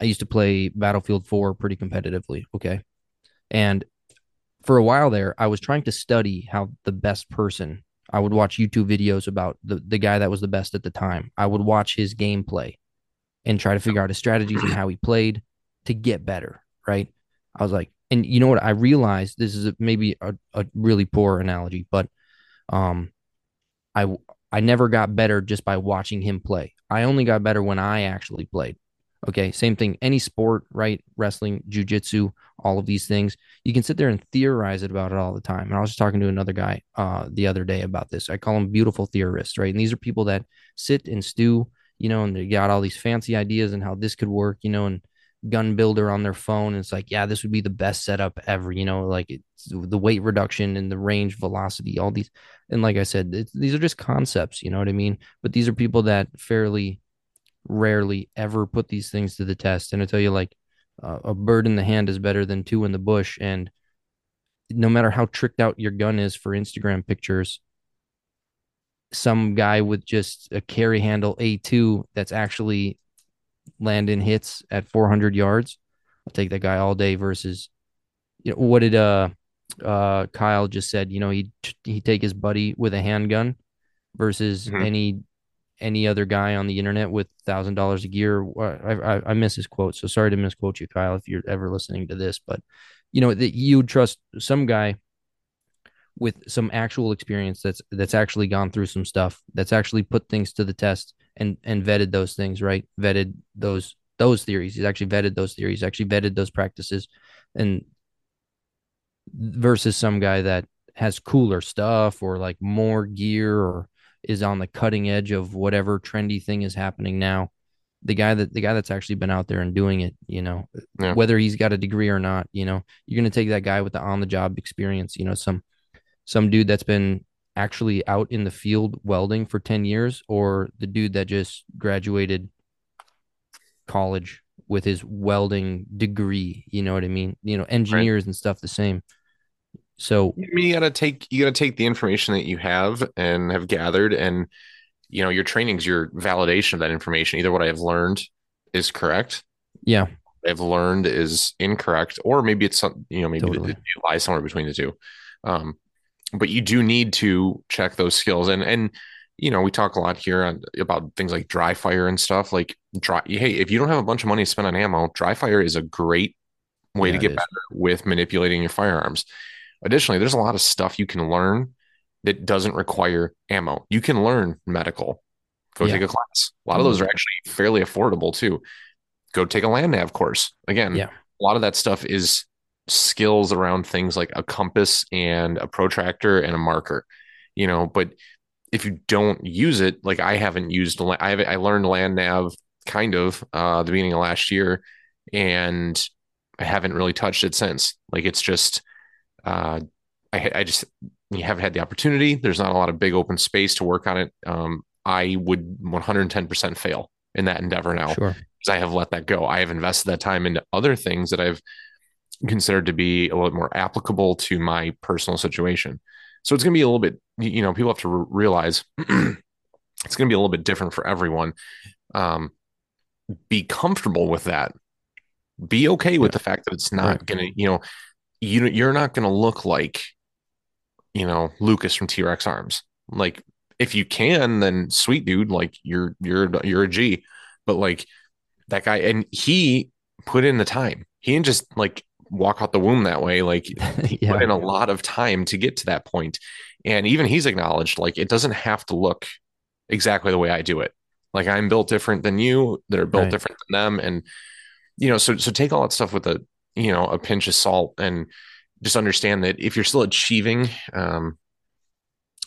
i used to play battlefield 4 pretty competitively okay? And for a while there i was trying to study how the best person i would watch youtube videos about the, the guy that was the best at the time. I would watch his gameplay and try to figure out his strategies and how he played to get better right? I was like and you know what? I realized this is maybe a, a really poor analogy but um i i never got better just by watching him play. I only got better when i actually played. Okay same thing. Any sport right? Wrestling jujitsu all of these things. You can sit there and theorize it about it all the time. And i was just talking to another guy uh the other day about this. I call them beautiful theorists right? And these are people that sit and stew you know and they got all these fancy ideas and how this could work you know and gun builder on their phone and it's like yeah this would be the best setup ever you know like it's the weight reduction and the range velocity all these and like i said these are just concepts you know what i mean? But these are people that fairly rarely ever put these things to the test and i tell you like uh, a bird in the hand is better than two in the bush and no matter how tricked out your gun is for instagram pictures some guy with just a carry handle A2 that's actually landing hits at 400 yards. I'll take that guy all day versus, you know, what did uh uh Kyle just said, you know, he he take his buddy with a handgun versus mm-hmm. any any other guy on the internet with thousand dollars a gear. I, I, I miss his quote, so sorry to misquote you, Kyle, if you're ever listening to this. But you know that you trust some guy with some actual experience that's that's actually gone through some stuff, that's actually put things to the test and and vetted those things, right? Vetted those those theories. He's actually vetted those theories, actually vetted those practices, and versus some guy that has cooler stuff or like more gear or is on the cutting edge of whatever trendy thing is happening now the guy that the guy that's actually been out there and doing it you know yeah. whether he's got a degree or not you know you're going to take that guy with the on the job experience you know some some dude that's been actually out in the field welding for 10 years or the dude that just graduated college with his welding degree you know what i mean you know engineers right. and stuff the same so I mean, you gotta take you gotta take the information that you have and have gathered, and you know your training's your validation of that information. Either what I have learned is correct, yeah, I've learned is incorrect, or maybe it's some you know maybe totally. it, it lies somewhere between the two. Um, but you do need to check those skills, and and you know we talk a lot here on, about things like dry fire and stuff. Like dry, hey, if you don't have a bunch of money to spend on ammo, dry fire is a great way yeah, to get better with manipulating your firearms Additionally, there's a lot of stuff you can learn that doesn't require ammo. You can learn medical. Go yeah. take a class. A lot of those are mm-hmm. actually fairly affordable too. Go take a land nav course. Again, yeah. a lot of that stuff is skills around things like a compass and a protractor and a marker. You know, but if you don't use it, like I haven't used, I have, I learned land nav kind of uh, the beginning of last year, and I haven't really touched it since. Like it's just uh, I, I just you haven't had the opportunity. There's not a lot of big open space to work on it. Um, I would 110% fail in that endeavor now because sure. I have let that go. I have invested that time into other things that I've considered to be a little more applicable to my personal situation. So it's going to be a little bit, you know, people have to realize it's going to be a little bit different for everyone. Um, be comfortable with that. Be okay with yeah. the fact that it's not right. going to, you know, you you're not going to look like you know Lucas from T-Rex Arms. Like if you can, then sweet dude, like you're you're you're a G. But like that guy, and he put in the time. He didn't just like walk out the womb that way. Like yeah. put in a lot of time to get to that point. And even he's acknowledged like it doesn't have to look exactly the way I do it. Like I'm built different than you, that are built right. different than them. And you know, so so take all that stuff with a you know a pinch of salt and just understand that if you're still achieving um,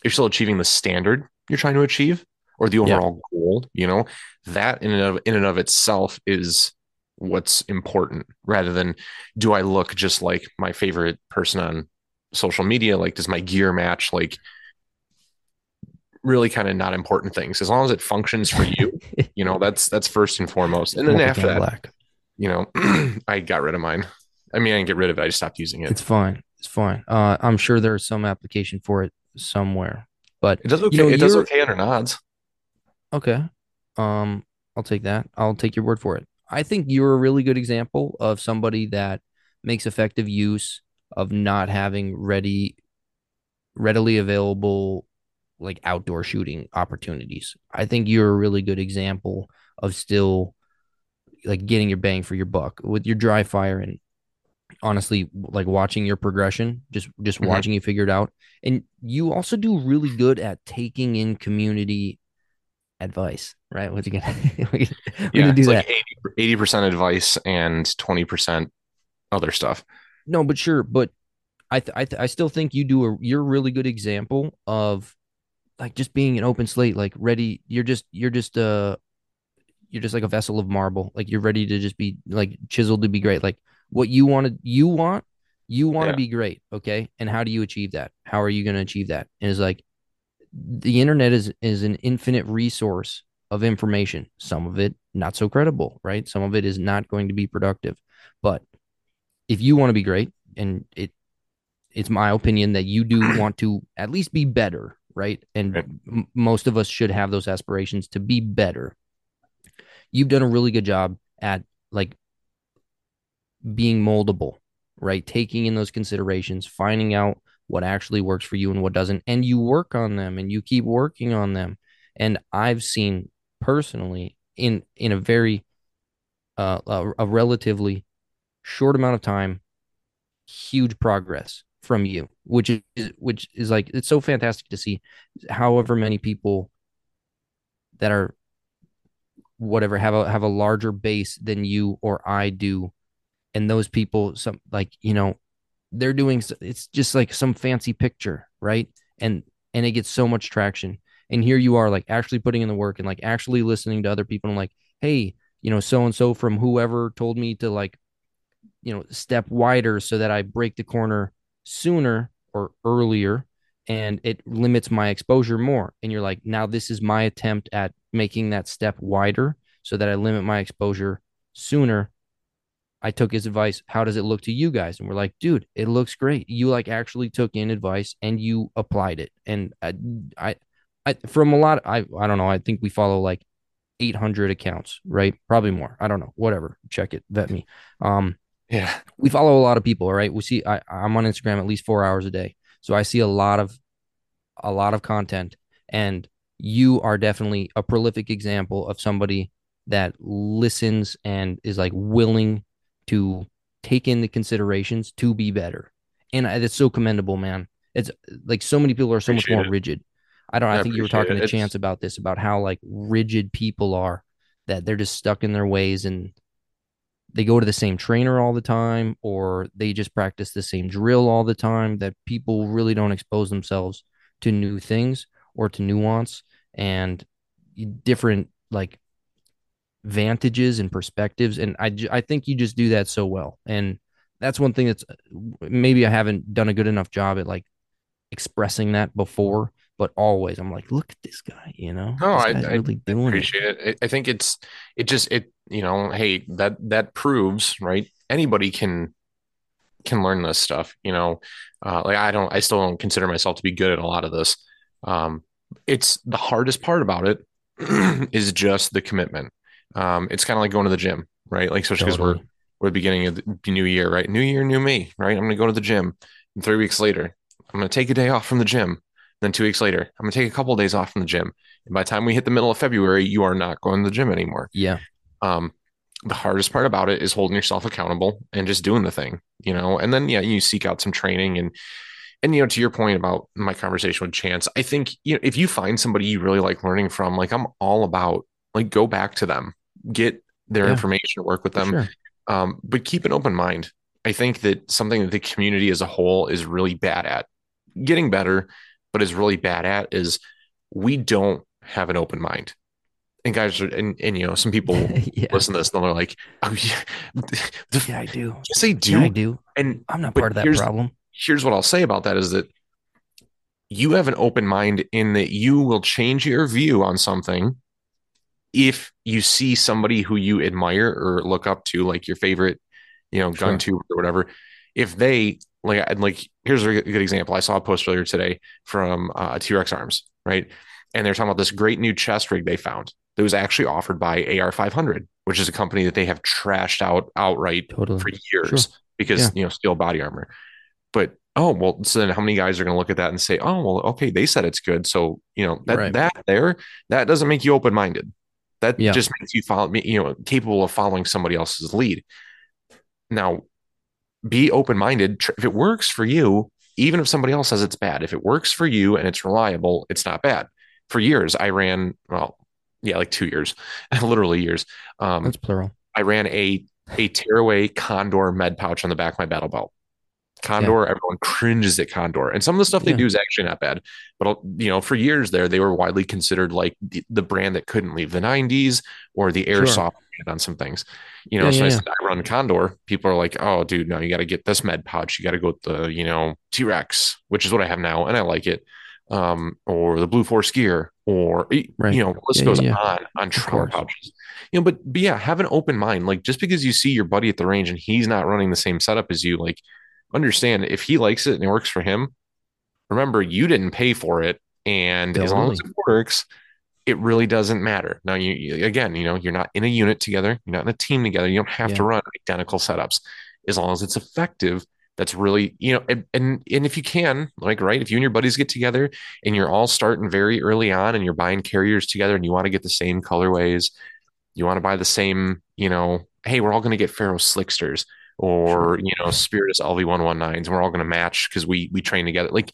you're still achieving the standard you're trying to achieve or the overall yeah. goal you know that in and of in and of itself is what's important rather than do i look just like my favorite person on social media like does my gear match like really kind of not important things as long as it functions for you you know that's that's first and foremost and then after that black you know, I got rid of mine. I mean, I didn't get rid of it. I just stopped using it. It's fine. It's fine. Uh, I'm sure there's some application for it somewhere, but it does okay. You know, it does okay under nods. Okay. Um, I'll take that. I'll take your word for it. I think you're a really good example of somebody that makes effective use of not having ready, readily available like outdoor shooting opportunities. I think you're a really good example of still like getting your bang for your buck with your dry fire and honestly like watching your progression just just mm-hmm. watching you figure it out and you also do really good at taking in community advice right what you gonna we yeah, gonna do that like 80 percent advice and 20 percent other stuff no but sure but i th- I, th- I still think you do a you're a really good example of like just being an open slate like ready you're just you're just uh you're just like a vessel of marble. Like you're ready to just be like chiseled to be great. Like what you want to, you want, you want to yeah. be great. Okay. And how do you achieve that? How are you going to achieve that? And it's like the internet is, is an infinite resource of information. Some of it not so credible, right? Some of it is not going to be productive. But if you want to be great, and it, it's my opinion that you do want to at least be better right? And right. M- most of us should have those aspirations to be better. You've done a really good job at like being moldable, right? Taking in those considerations, finding out what actually works for you and what doesn't, and you work on them and you keep working on them. And I've seen personally in in a very uh, a, a relatively short amount of time, huge progress from you, which is which is like it's so fantastic to see. However many people that are whatever have a have a larger base than you or I do, and those people some like you know they're doing it's just like some fancy picture, right? And and it gets so much traction. And here you are, like actually putting in the work and like actually listening to other people and like, hey, you know, so and so from whoever told me to like, you know, step wider so that I break the corner sooner or earlier and it limits my exposure more. And you're like, now this is my attempt at making that step wider so that I limit my exposure sooner. I took his advice. How does it look to you guys? And we're like, dude, it looks great. You like actually took in advice and you applied it. And I, I, I from a lot, I, I don't know. I think we follow like 800 accounts, right? Probably more. I don't know. Whatever. Check it. Vet me. Um, yeah. We follow a lot of people, right? We see I, I'm on Instagram at least four hours a day. So I see a lot of a lot of content. And you are definitely a prolific example of somebody that listens and is like willing to take in the considerations to be better. And it's so commendable, man. It's like so many people are so appreciate much more it. rigid. I don't. I, I think you were talking it. to it's... Chance about this, about how like rigid people are, that they're just stuck in their ways and they go to the same trainer all the time or they just practice the same drill all the time that people really don't expose themselves to new things or to nuance and different like vantages and perspectives and I I think you just do that so well and that's one thing that's maybe I haven't done a good enough job at like expressing that before but always I'm like, look at this guy, you know. No, I, really I appreciate it. it. I think it's it just it you know, hey, that that proves right. Anybody can can learn this stuff, you know. Uh, like I don't, I still don't consider myself to be good at a lot of this. Um, it's the hardest part about it is just the commitment. Um, it's kind of like going to the gym, right? Like especially because totally. we're we're the beginning of the new year, right? New year, new me, right? I'm going to go to the gym. And three weeks later, I'm going to take a day off from the gym. Then two weeks later, I'm gonna take a couple of days off from the gym. And by the time we hit the middle of February, you are not going to the gym anymore. Yeah. Um, the hardest part about it is holding yourself accountable and just doing the thing, you know. And then yeah, you seek out some training and and you know, to your point about my conversation with Chance, I think you know if you find somebody you really like learning from, like I'm all about like go back to them, get their yeah, information, work with them, sure. um, but keep an open mind. I think that something that the community as a whole is really bad at getting better but is really bad at is we don't have an open mind. And guys, are, and, and you know, some people yeah. listen to this and they're like, "Oh yeah, yeah, I do. Yes, they do. Yeah, I do. And I'm not part of that problem. Here's what I'll say about that: is that you have an open mind in that you will change your view on something if you see somebody who you admire or look up to, like your favorite, you know, gun sure. tube or whatever. If they like like here's a good example. I saw a post earlier today from uh, T Rex Arms, right? And they're talking about this great new chest rig they found that was actually offered by AR 500, which is a company that they have trashed out outright totally. for years sure. because yeah. you know steel body armor. But oh well, so then how many guys are going to look at that and say, oh well, okay, they said it's good, so you know that right. that there that doesn't make you open minded. That yeah. just makes you follow me, you know, capable of following somebody else's lead. Now, be open minded. If it works for you, even if somebody else says it's bad, if it works for you and it's reliable, it's not bad. For years, I ran, well, yeah, like two years, literally years. Um, That's plural. I ran a a tearaway Condor med pouch on the back of my battle belt. Condor, yeah. everyone cringes at Condor, and some of the stuff they yeah. do is actually not bad. But you know, for years there, they were widely considered like the, the brand that couldn't leave the '90s or the airsoft sure. on some things. You know, yeah, so I, said, I run Condor. People are like, "Oh, dude, no, you got to get this med pouch. You got to go with the you know T Rex, which is what I have now, and I like it." Um, or the Blue Force gear, or right. you know, list goes on on trauma pouches. You know, but but yeah, have an open mind. Like just because you see your buddy at the range and he's not running the same setup as you, like understand if he likes it and it works for him, remember you didn't pay for it And Totally. as long as it works, it really doesn't matter. Now, you, again, you know, you're not in a unit together, you're not in a team together. You don't have to run identical setups. As long as it's effective, that's really, you know, and, and and if you can, like, right, if you and your buddies get together and you're all starting very early on and you're buying carriers together and you want to get the same colorways, you want to buy the same, you know, hey, we're all going to get Ferro Slicksters or you know Spiritus LV119s, and we're all going to match because we we train together. Like,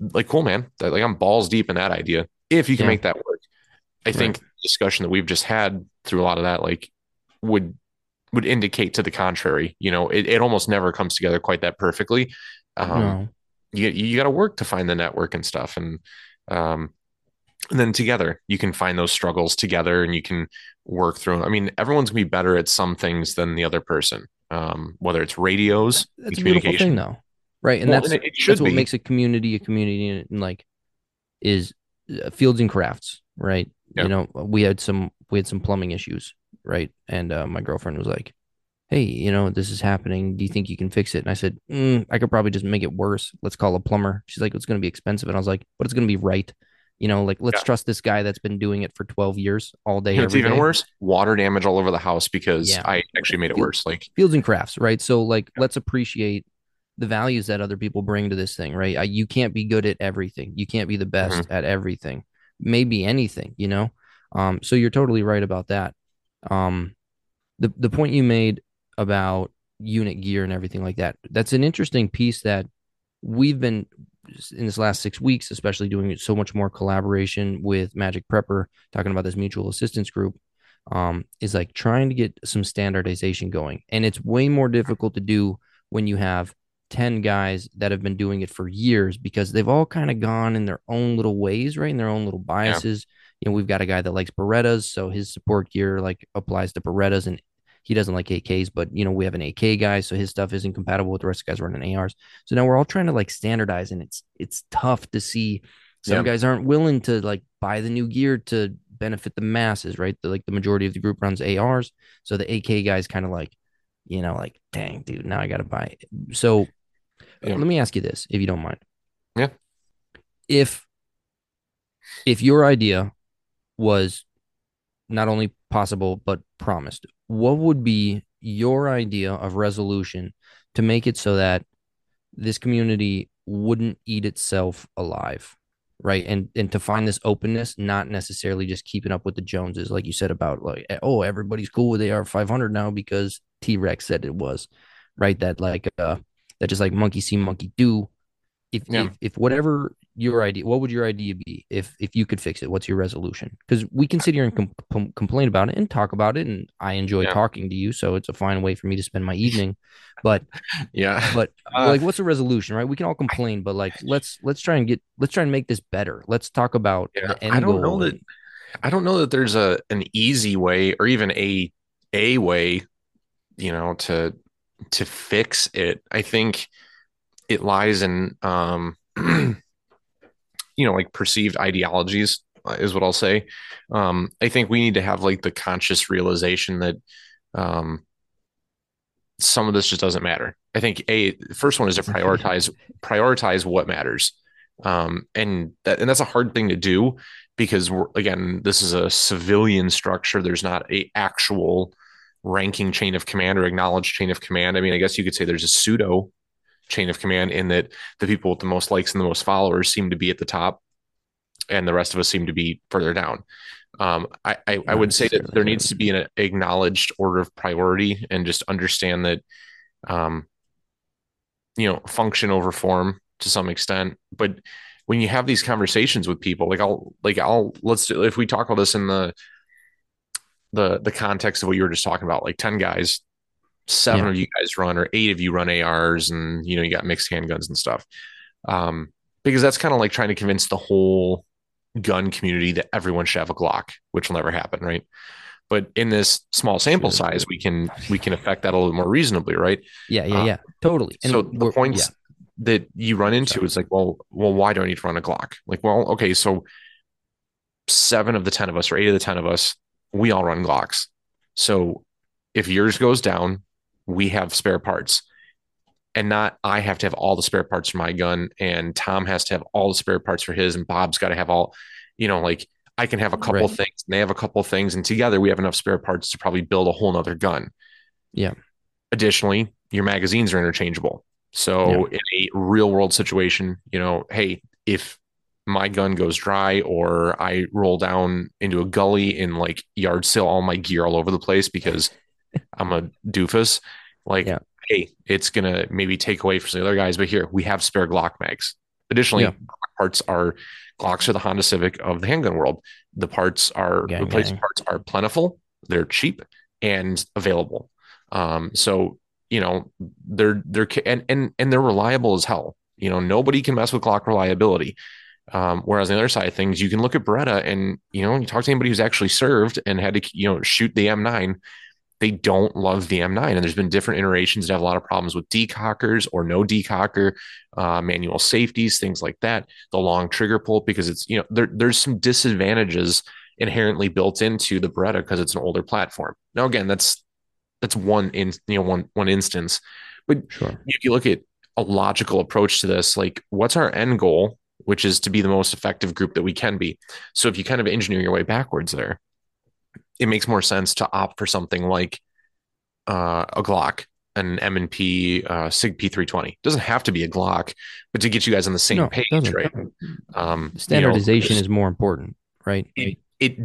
like cool, man. Like I'm balls deep in that idea. If you can Yeah. make that work, I think the discussion that we've just had through a lot of that, like, would would indicate to the contrary. You know, it, it almost never comes together quite that perfectly. Um, no. you you got to work to find the network and stuff and um and then together you can find those struggles together and you can work through them. I mean everyone's gonna be better at some things than the other person um whether it's radios That's a beautiful thing, though, right? And Well, that's and it, that's what be makes a community a community, and, and like is uh, fields and crafts, right? Yeah. You know, we had some we had some plumbing issues, right? And uh, my girlfriend was like, "Hey, you know, this is happening. Do you think you can fix it?" And I said, mm, "I could probably just make it worse. Let's call a plumber." She's like, "It's going to be expensive," and I was like, "But it's going to be right." You know, like let's Yeah. trust this guy that's been doing it for 12 years all day. It's even day. worse water damage all over the house because Yeah. I actually made it worse like fields and crafts, right? So like let's appreciate the values that other people bring to this thing, right? You can't be good at everything. You can't be the best at everything. Maybe anything, you know? Um so you're totally right about that. Um the the point you made about unit gear and everything like that. That's an interesting piece that we've been in this last 6 weeks especially doing so much more collaboration with Magic Prepper talking about this mutual assistance group um, is like trying to get some standardization going. And it's way more difficult to do when you have 10 guys that have been doing it for years because they've all kind of gone in their own little ways, right? In their own little biases. You know, we've got a guy that likes Berettas, so his support gear like applies to Berettas and he doesn't like AKs, but you know, we have an AK guy, so his stuff isn't compatible with the rest of the guys running ARs. So now we're all trying to like standardize and it's it's tough to see some Yeah. guys aren't willing to like buy the new gear to benefit the masses, right? The, like the majority of the group runs ARs. So the AK guys kind of like, you know, like, dang, dude, now I got to buy it. So Yeah. let me ask you this, if you don't mind. Yeah. If if your idea was not only possible but promised, what would be your idea of resolution to make it so that this community wouldn't eat itself alive? right and and to find this openness not necessarily just keeping up with the joneses like you said about like oh everybody's cool with ar 500 now because t-rex said it was right that like uh that just like monkey see monkey do if Yeah. if, if whatever your idea what would your idea be if if you could fix it? What's your resolution? Because we can sit here and com- com- complain about it and talk about it and i enjoy Yeah. talking to you so it's a fine way for me to spend my evening but yeah. but Uh, like what's the resolution right? We can all complain but like let's let's try and get let's try and make this better. Let's talk about Yeah, I don't know that- I don't know that there's a an easy way or even a a way, you know, to to fix it. I think it lies in um you know, like perceived ideologies uh, is what I'll say. Um I think we need to have like the conscious realization that um some of this just doesn't matter. I think a the first one is to prioritize prioritize what matters. Um and that and that's a hard thing to do because we're, again, this is a civilian structure. There's not a actual ranking chain of command or acknowledged chain of command. I mean, I guess you could say there's a pseudo chain of command in that the people with the most likes and the most followers seem to be at the top, and the rest of us seem to be further down. Um, I, I, I would say that there needs to be an acknowledged order of priority and just understand that, um, you know, function over form to some extent. But when you have these conversations with people, like I'll, like I'll, let's do, if we talk about this in the, the, the context of what you were just talking about, like 10 guys, seven Yeah. of you guys run or eight of you run ARs and, you know, you got mixed handguns and stuff. Um, because that's kind of like trying to convince the whole gun community that everyone should have a Glock, which will never happen, right? But in this small sample size, we can we can affect that a little more reasonably, right? yeah yeah Uh, yeah totally and so the points that you run into Sorry. is like, well, well, why do I need to run a Glock? Like, well, okay, so seven of the ten of us or eight of the ten of us, we all run Glocks. So if yours goes down, we have spare parts. and not I have to have all the spare parts for my gun and Tom has to have all the spare parts for his and Bob's got to have all, you know, like I can have a couple Right. things and they have a couple things and together we have enough spare parts to probably build a whole nother gun. Yeah. Additionally, your magazines are interchangeable. So in a real world situation, you know, hey, if my gun goes dry or I roll down into a gully and like yard sale all my gear all over the place because I'm a doofus, like, Yeah. hey, it's gonna maybe take away from the other guys, but here we have spare Glock mags. Additionally, Yeah. Parts are Glocks are the Honda Civic of the handgun world. The parts are Gang, replacement gang. parts are plentiful, they're cheap and available. Um, so you know they're they're and and and they're reliable as hell. You know nobody can mess with Glock reliability. Um, whereas on the other side of things, you can look at Beretta and you know you talk to anybody who's actually served and had to you know shoot the M9. They don't love the M9, and there's been different iterations that have a lot of problems with decockers or no decocker, uh, manual safeties, things like that. The long trigger pull because it's you know there, there's some disadvantages inherently built into the Beretta because it's an older platform. Now again, that's that's one in you know one one instance, but Sure. if you look at a logical approach to this, like what's our end goal, which is to be the most effective group that we can be. So if you kind of engineer your way backwards there, it makes more sense to opt for something like uh, a Glock, an M&P uh, SIG P320. doesn't have to be a Glock, but to get you guys on the same No, page, doesn't. right? Um, Standardization you know, is more important, right? it, it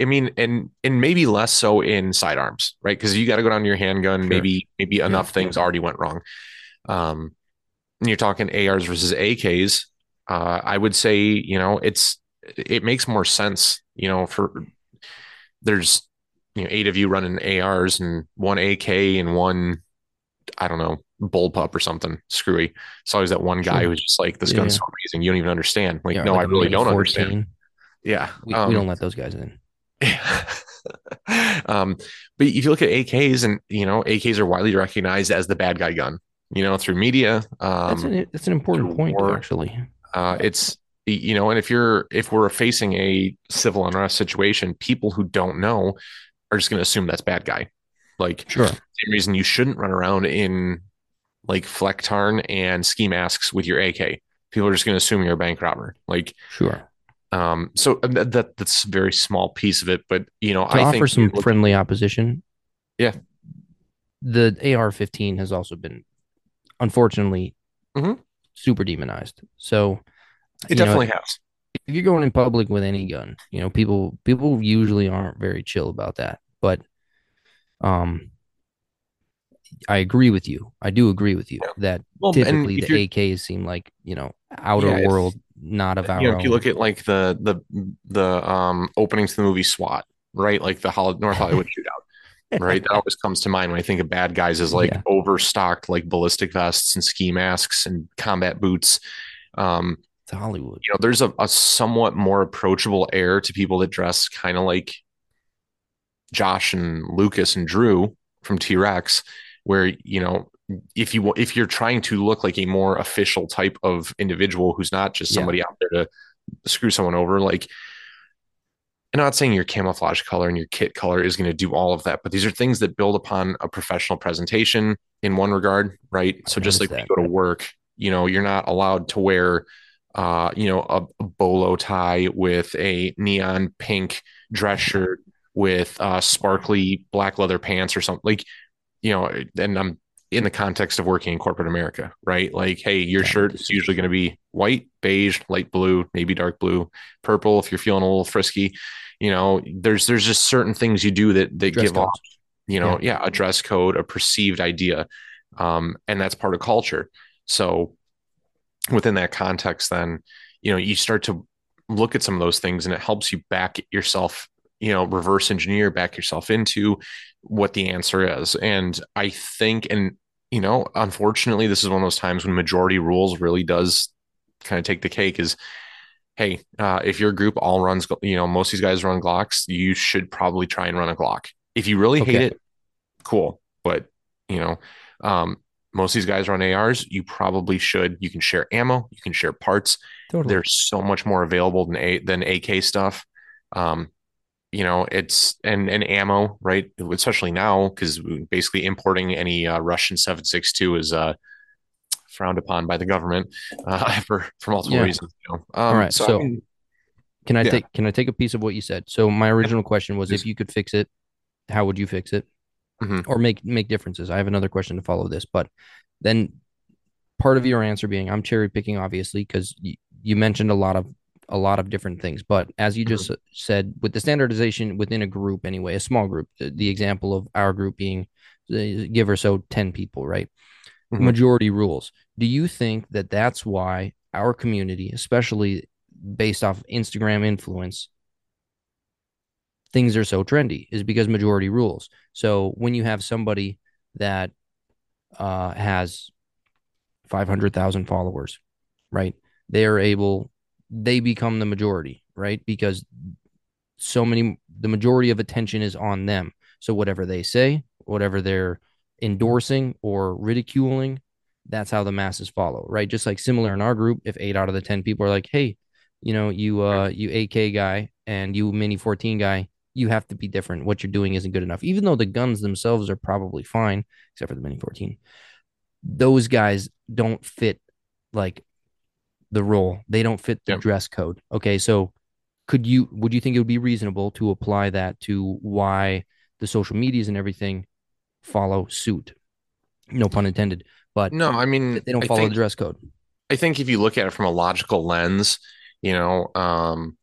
I mean, and and maybe less so in sidearms, right? Because you got to go down to your handgun. Sure. Maybe maybe enough things already went wrong. Um, and you're talking ARs versus AKs. Uh, I would say you know it's it makes more sense. You know, for there's you know eight of you running ARs and one AK and one I don't know bullpup or something screwy. It's always that one guy Sure. who's just like this Yeah, gun's yeah. so amazing you don't even understand. Like Yeah, no, like I really don't 14. understand. Yeah, We, um, we don't let those guys in. um, but if you look at AKs, and you know, AKs are widely recognized as the bad guy gun. You know, through media, That's um, an that's an important point, war. actually. uh, it's you know, and if you're if we're facing a civil unrest situation, people who don't know are just going to assume that's bad guy. Like Sure. same reason you shouldn't run around in like Flecktarn and ski masks with your AK. People are just going to assume you're a bank robber. Like, Sure. um, so that, that that's a very small piece of it, but you know, To I offer think some look- friendly opposition. Yeah. The AR-15 has also been, unfortunately, Mhm. super demonized. So it you know, definitely has. if you're going in public with any gun, you know, people people usually aren't very chill about that. But um I agree with you. I do agree with you Yeah. that Well, typically the AKs seem like, you know, outer Yeah, world, not of our you know, own. if you look at like the the the um openings to the movie SWAT, right? Like the Hol- North Hollywood shootout, right? That always comes to mind when I think of bad guys as like Yeah. overstocked like ballistic vests and ski masks and combat boots. Um, it's Hollywood. you know, there's a, a somewhat more approachable air to people that dress kind of like Josh and Lucas and Drew from T Rex, where you know if you if you're trying to look like a more official type of individual who's not just Yeah. somebody out there to screw someone over, like. I'm not saying your camouflage color and your kit color is going to do all of that, but these are things that build upon a professional presentation in one regard, right? I So just like when you go to work, you know, you're not allowed to wear uh, you know, a, a bolo tie with a neon pink dress shirt with uh, sparkly black leather pants or something. Like, you know, and I'm in the context of working in corporate America, right? Like, hey, your Yeah, shirt is usually going to be white, beige, light blue, maybe dark blue, purple if you're feeling a little frisky. You know, there's there's just certain things you do that that Dress give off you know, yeah. a dress code, a perceived idea. Um, and that's part of culture. So within that context, then, you know, you start to look at some of those things and it helps you back yourself, you know, reverse engineer, back yourself into what the answer is. And I think, and, you know, unfortunately, this is one of those times when majority rules really does kind of take the cake is, hey, uh, if your group all runs, you know, most of these guys run Glocks, you should probably try and run a Glock. If you really hate it, cool. But, you know, um, most of these guys run ARs. You probably should. You can share ammo. You can share parts. Totally. There's so much more available than a than AK stuff. Um, you know, it's and and ammo, right? Especially now because basically importing any uh, Russian 7.62 is uh frowned upon by the government uh, for for multiple Yeah. reasons. You know? um, All right, So, so- I mean, Can I Yeah. take can I take a piece of what you said? So my original question was if you could fix it, how would you fix it? Mhm. Or make make differences. I have another question to follow this, but then part of your answer being I'm cherry picking obviously because you, you mentioned a lot of a lot of different things, but as you just said with the standardization within a group anyway, a small group, the, the example of our group being uh, give or so 10 people, right? Mhm. Majority rules. Do you think that that's why our community, especially based off Instagram influence, things are so trendy is because majority rules. So when you have somebody that uh, has 500,000 followers, right? They are able, they become the majority, right? Because so many, the majority of attention is on them. So whatever they say, whatever they're endorsing or ridiculing, that's how the masses follow, right? Just like similar in our group, if eight out of the 10 people are like, hey, you know, you, uh, you AK guy and you mini 14 guy, you have to be different. What you're doing isn't good enough. Even though the guns themselves are probably fine, except for the mini 14, those guys don't fit like the role. They don't fit the Yep. dress code. Okay. So could you, would you think it would be reasonable to apply that to why the social medias and everything follow suit? No pun intended, but no, I mean, they don't follow think, the dress code. I think if you look at it from a logical lens, you know, um,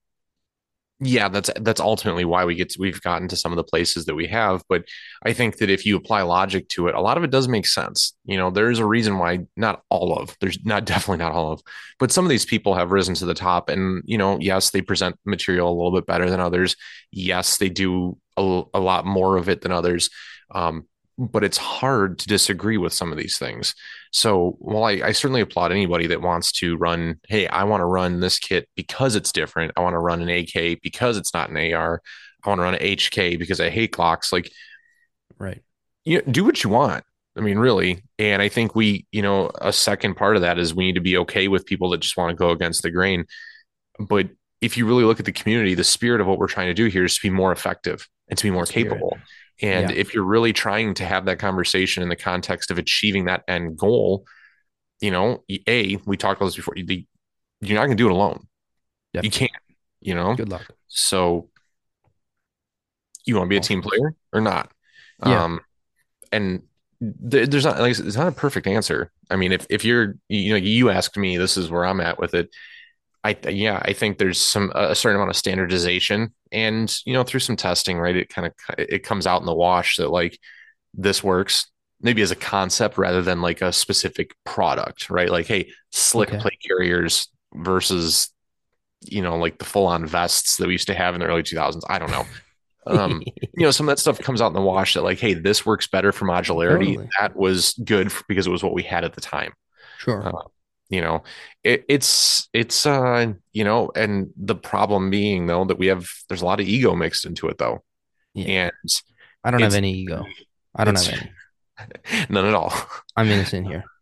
yeah, that's that's ultimately why we get to, we've gotten to some of the places that we have. But I think that if you apply logic to it, a lot of it does make sense. You know, there's a reason why not all of there's not definitely not all of, but some of these people have risen to the top, and you know, yes, they present material a little bit better than others. Yes, they do a, a lot more of it than others. Um, but it's hard to disagree with some of these things. So while I, I certainly applaud anybody that wants to run, hey, I want to run this kit because it's different. I want to run an AK because it's not an AR. I want to run an HK because I hate Glocks. Like, Right. you know, do what you want. I mean, really. And I think we, you know, a second part of that is we need to be okay with people that just want to go against the grain. But if you really look at the community, the spirit of what we're trying to do here is to be more effective and to be more capable. And Yeah. if you're really trying to have that conversation in the context of achieving that end goal, you know, a we talked about this before. You, you're not going to do it alone. You can't. You know. Good luck. So you want to be a team player or not? Yeah. Um, and th- there's not like it's not a perfect answer. I mean, if if you're you know you asked me, this is where I'm at with it. I yeah, I think there's some a certain amount of standardization, and you know through some testing, right? It kind of it comes out in the wash that like this works maybe as a concept rather than like a specific product, right? Like hey, slick Okay. plate carriers versus you know like the full on vests that we used to have in the early 2000s. I don't know. Um, you know, some of that stuff comes out in the wash that like, hey, this works better for modularity. Totally. That was good for, because it was what we had at the time. Sure. Uh, You know, it, it's it's uh you know, and the problem being though that we have there's a lot of ego mixed into it though, Yeah. and I don't have any ego. I don't have any. none at all. I'm innocent here.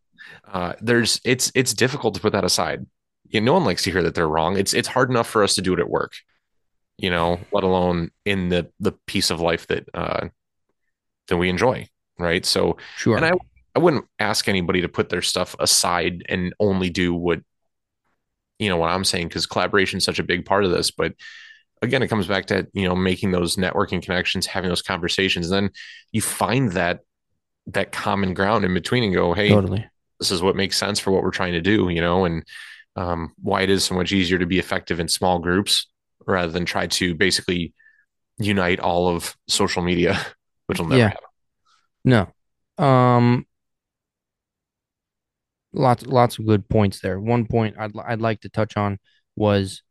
Uh, there's it's it's difficult to put that aside. You know, no one likes to hear that they're wrong. It's it's hard enough for us to do it at work, you know, let alone in the the piece of life that uh that we enjoy, right? So Sure. And I, I wouldn't ask anybody to put their stuff aside and only do what, you know, what I'm saying, because collaboration is such a big part of this. But again, it comes back to, you know, making those networking connections, having those conversations. And then you find that, that common ground in between and go, Hey, totally. this is what makes sense for what we're trying to do, you know, and um, why it is so much easier to be effective in small groups rather than try to basically unite all of social media, which will never Yeah. happen. No. Um lots lots of good points there. One point I'd I'd like to touch on was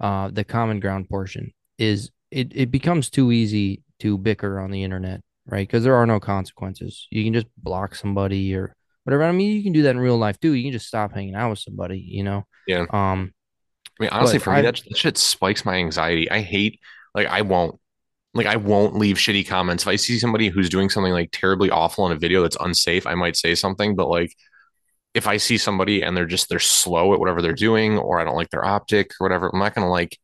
uh the common ground portion is it it becomes too easy to bicker on the internet, right? Because there are no consequences. You can just block somebody or whatever. I mean, you can do that in real life too. You can just stop hanging out with somebody, you know. Yeah. Um I mean, honestly, for me, I- that, that shit spikes my anxiety. I hate, like, I won't, like, I won't leave shitty comments. If I see somebody who's doing something like terribly awful in a video that's unsafe, I might say something. But like, if I see somebody and they're just they're slow at whatever they're doing, or I don't like their optic or whatever, I'm not gonna like,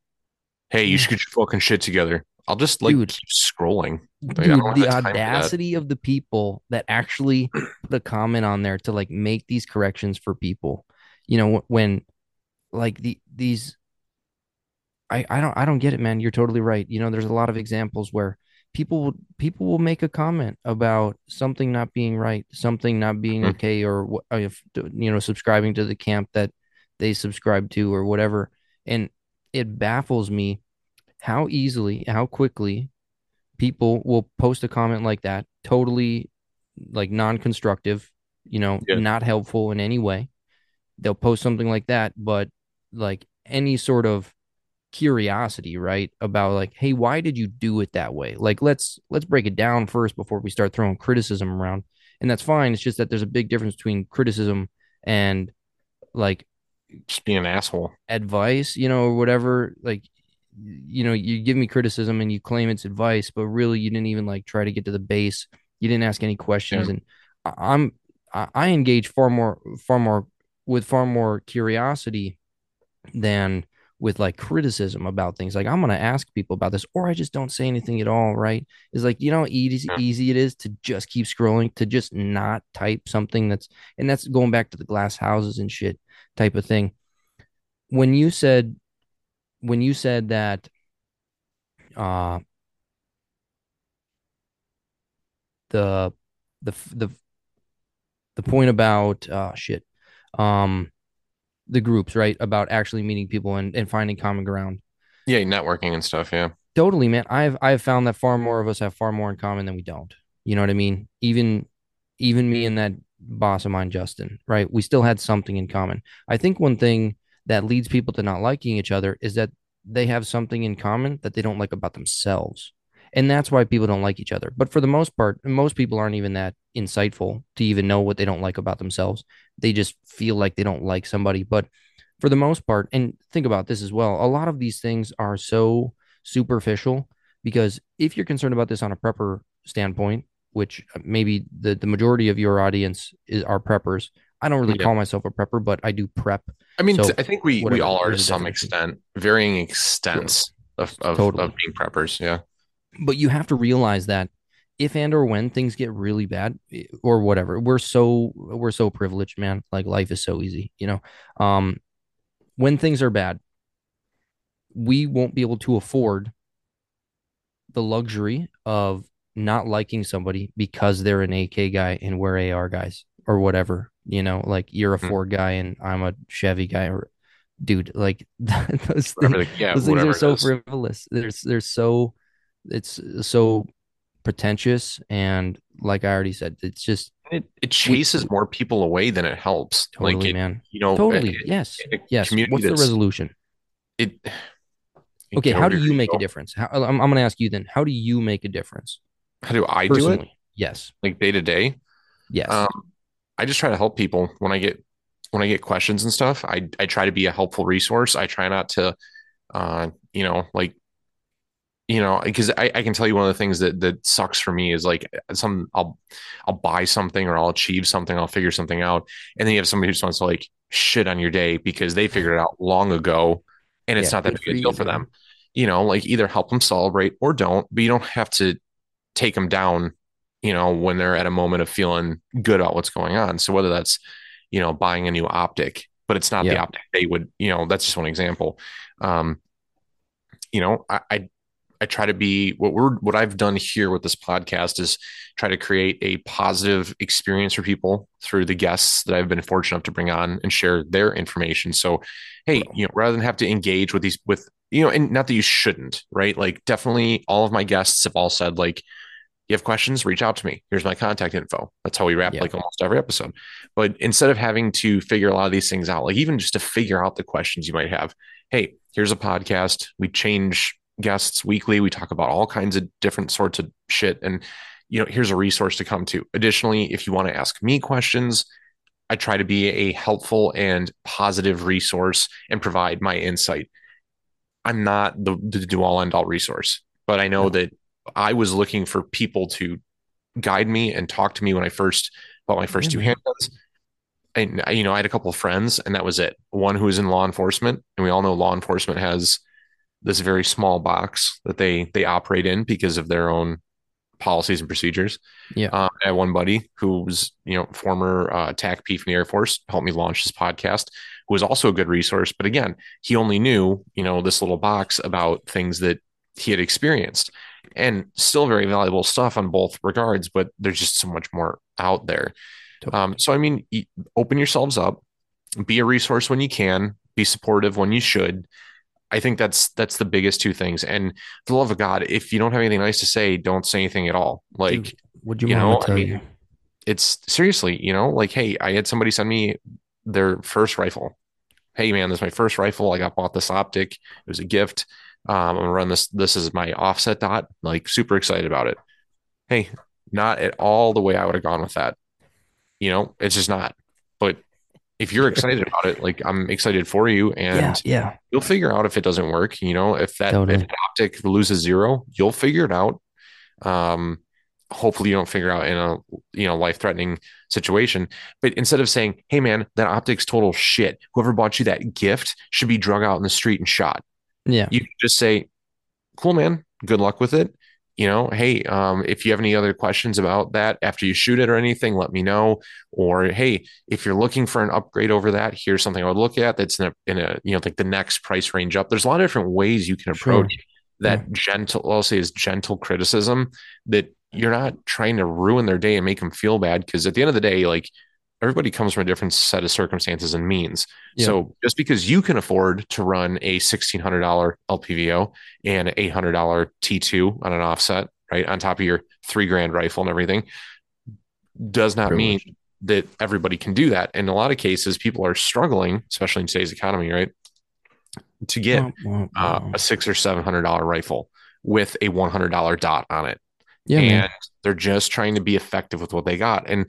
hey, you should get your fucking shit together. I'll just like Dude. keep scrolling. Like, Dude, the time for that. audacity of the people that actually put a comment on there to like make these corrections for people. You know, when like the these I I don't I don't get it, man. You're totally right. You know, there's a lot of examples where people will people will make a comment about something not being right, something not being Mhm. okay, or if you know subscribing to the camp that they subscribe to or whatever, and it baffles me how easily, how quickly people will post a comment like that, totally like non-constructive, you know, Yeah. not helpful in any way. They'll post something like that, but like any sort of curiosity, right? About like, hey, why did you do it that way? Like let's let's break it down first before we start throwing criticism around. And that's fine. It's just that there's a big difference between criticism and like Just being an asshole. advice, you know, or whatever. Like, you know, you give me criticism and you claim it's advice, but really you didn't even like try to get to the base. You didn't ask any questions, Yeah. and I'm I I engage far more, far more with far more curiosity than with like criticism about things. Like I'm gonna ask people about this, or I just don't say anything at all. Right? It's like you know easy easy it is to just keep scrolling, to just not type something that's, and that's going back to the glass houses and shit type of thing. When you said, when you said that, uh, the the the the point about uh shit, um, the groups right about actually meeting people and, and finding common ground. Yeah, networking and stuff. Yeah. Totally, man. I've I've found that far more of us have far more in common than we don't. You know what I mean? Even even me and that boss of mine, Justin, right? We still had something in common. I think one thing that leads people to not liking each other is that they have something in common that they don't like about themselves. And that's why people don't like each other. But for the most part, most people aren't even that insightful to even know what they don't like about themselves. They just feel like they don't like somebody. But for the most part, and think about this as well, a lot of these things are so superficial because if you're concerned about this on a prepper standpoint, which uh, maybe the, the majority of your audience is are preppers. I don't really Yeah. call myself a prepper, but I do prep. I mean, So, I think we we all are to some extent, varying extents of of, Totally. of being preppers. Yeah. But you have to realize that if and or when things get really bad eh, or whatever, we're so we're so privileged, man. Like life is so easy, you know. Um when things are bad, we won't be able to afford the luxury of not liking somebody because they're an AK guy and we're AR guys or whatever. You know, like you're a Hmm. Ford guy and I'm a Chevy guy or dude, like those Whatever things, yeah. those things are so frivolous. There's they're so it's so pretentious and like I already said, it's just It, it chases more people away than it helps. totally like it, man. you know, Totally. a- yes. Yes. What's the resolution? it. Okay, how do you make a difference? How, I'm, I'm going to ask you then. How do you make a difference How do I do it? Yes. Like day to day. Yes. Um, I just try to help people when I get when I get questions and stuff. I I try to be a helpful resource. I try not to, uh, you know, like, you know, because I, I can tell you one of the things that that sucks for me is like some I'll I'll buy something or I'll achieve something, I'll figure something out, and then you have somebody who just wants to like shit on your day because they figured it out long ago, and it's Yeah, not that big a for deal for them. You know, like either help them celebrate or don't, but you don't have to take them down you know, when they're at a moment of feeling good about what's going on. So whether that's, you know, buying a new optic, but it's not the Yeah. optic they would, you know, that's just one example. Um, you know, I, I I try to be what we're what I've done here with this podcast is try to create a positive experience for people through the guests that I've been fortunate enough to bring on and share their information. So, hey, you know, rather than have to engage with these with you know, and not that you shouldn't, right? Like definitely all of my guests have all said like you have questions, reach out to me. Here's my contact info. That's how we wrap Yeah. like almost every episode. But instead of having to figure a lot of these things out, like even just to figure out the questions you might have, hey, here's a podcast. We change guests weekly. We talk about all kinds of different sorts of shit. And, you know, here's a resource to come to. Additionally, if you want to ask me questions, I try to be a helpful and positive resource and provide my insight. I'm not the, the do all end all resource, but I know No. that I was looking for people to guide me and talk to me when I first bought my first Yeah, two handguns. And you know, I had a couple of friends, and that was it. One who was in law enforcement, and we all know law enforcement has this very small box that they they operate in because of their own policies and procedures. Yeah. Um, I had one buddy who was, you know, former uh, TACP from the Air Force, helped me launch this podcast, who was also a good resource. But again, he only knew, you know, this little box about things that he had experienced and still very valuable stuff on both regards, but there's just so much more out there. Totally. Um, so, I mean, open yourselves up, be a resource when you can, be supportive when you should. I think that's that's the biggest two things. And for the love of God, if you don't have anything nice to say, don't say anything at all. Like, Dude, would you, you know, tell I mean, you? It's seriously, you know, like, hey, I had somebody send me their first rifle. Hey, man, this is my first rifle. I got bought this optic. It was a gift. Um, I'm gonna run this. This is my offset dot. Like, super excited about it. Hey, not at all the way I would have gone with that. You know, it's just not. But if you're excited about it, like I'm excited for you, and yeah, yeah. you'll figure out if it doesn't work. You know, if that totally. if optic loses zero, you'll figure it out. Um, hopefully you don't figure out in a you know life threatening situation. But instead of saying, "Hey man, that optic's total shit," whoever bought you that gift should be drug out in the street and shot. Yeah, you just say, "Cool man, good luck with it." You know, hey, um, if you have any other questions about that after you shoot it or anything, let me know. Or hey, if you're looking for an upgrade over that, here's something I would look at that's in a, in a you know like the next price range up. There's a lot of different ways you can approach sure. that yeah. gentle. I'll say is gentle criticism that you're not trying to ruin their day and make them feel bad because at the end of the day, like everybody comes from a different set of circumstances and means. Yeah. So just because you can afford to run a $1,600 LPVO and an $800 T2 on an offset, right, on top of your three grand rifle and everything, does not Pretty mean much. that everybody can do that. In a lot of cases, people are struggling, especially in today's economy, right, to get uh, a six or seven hundred dollar rifle with a one hundred dollar dot on it. Yeah, and man. they're just trying to be effective with what they got. And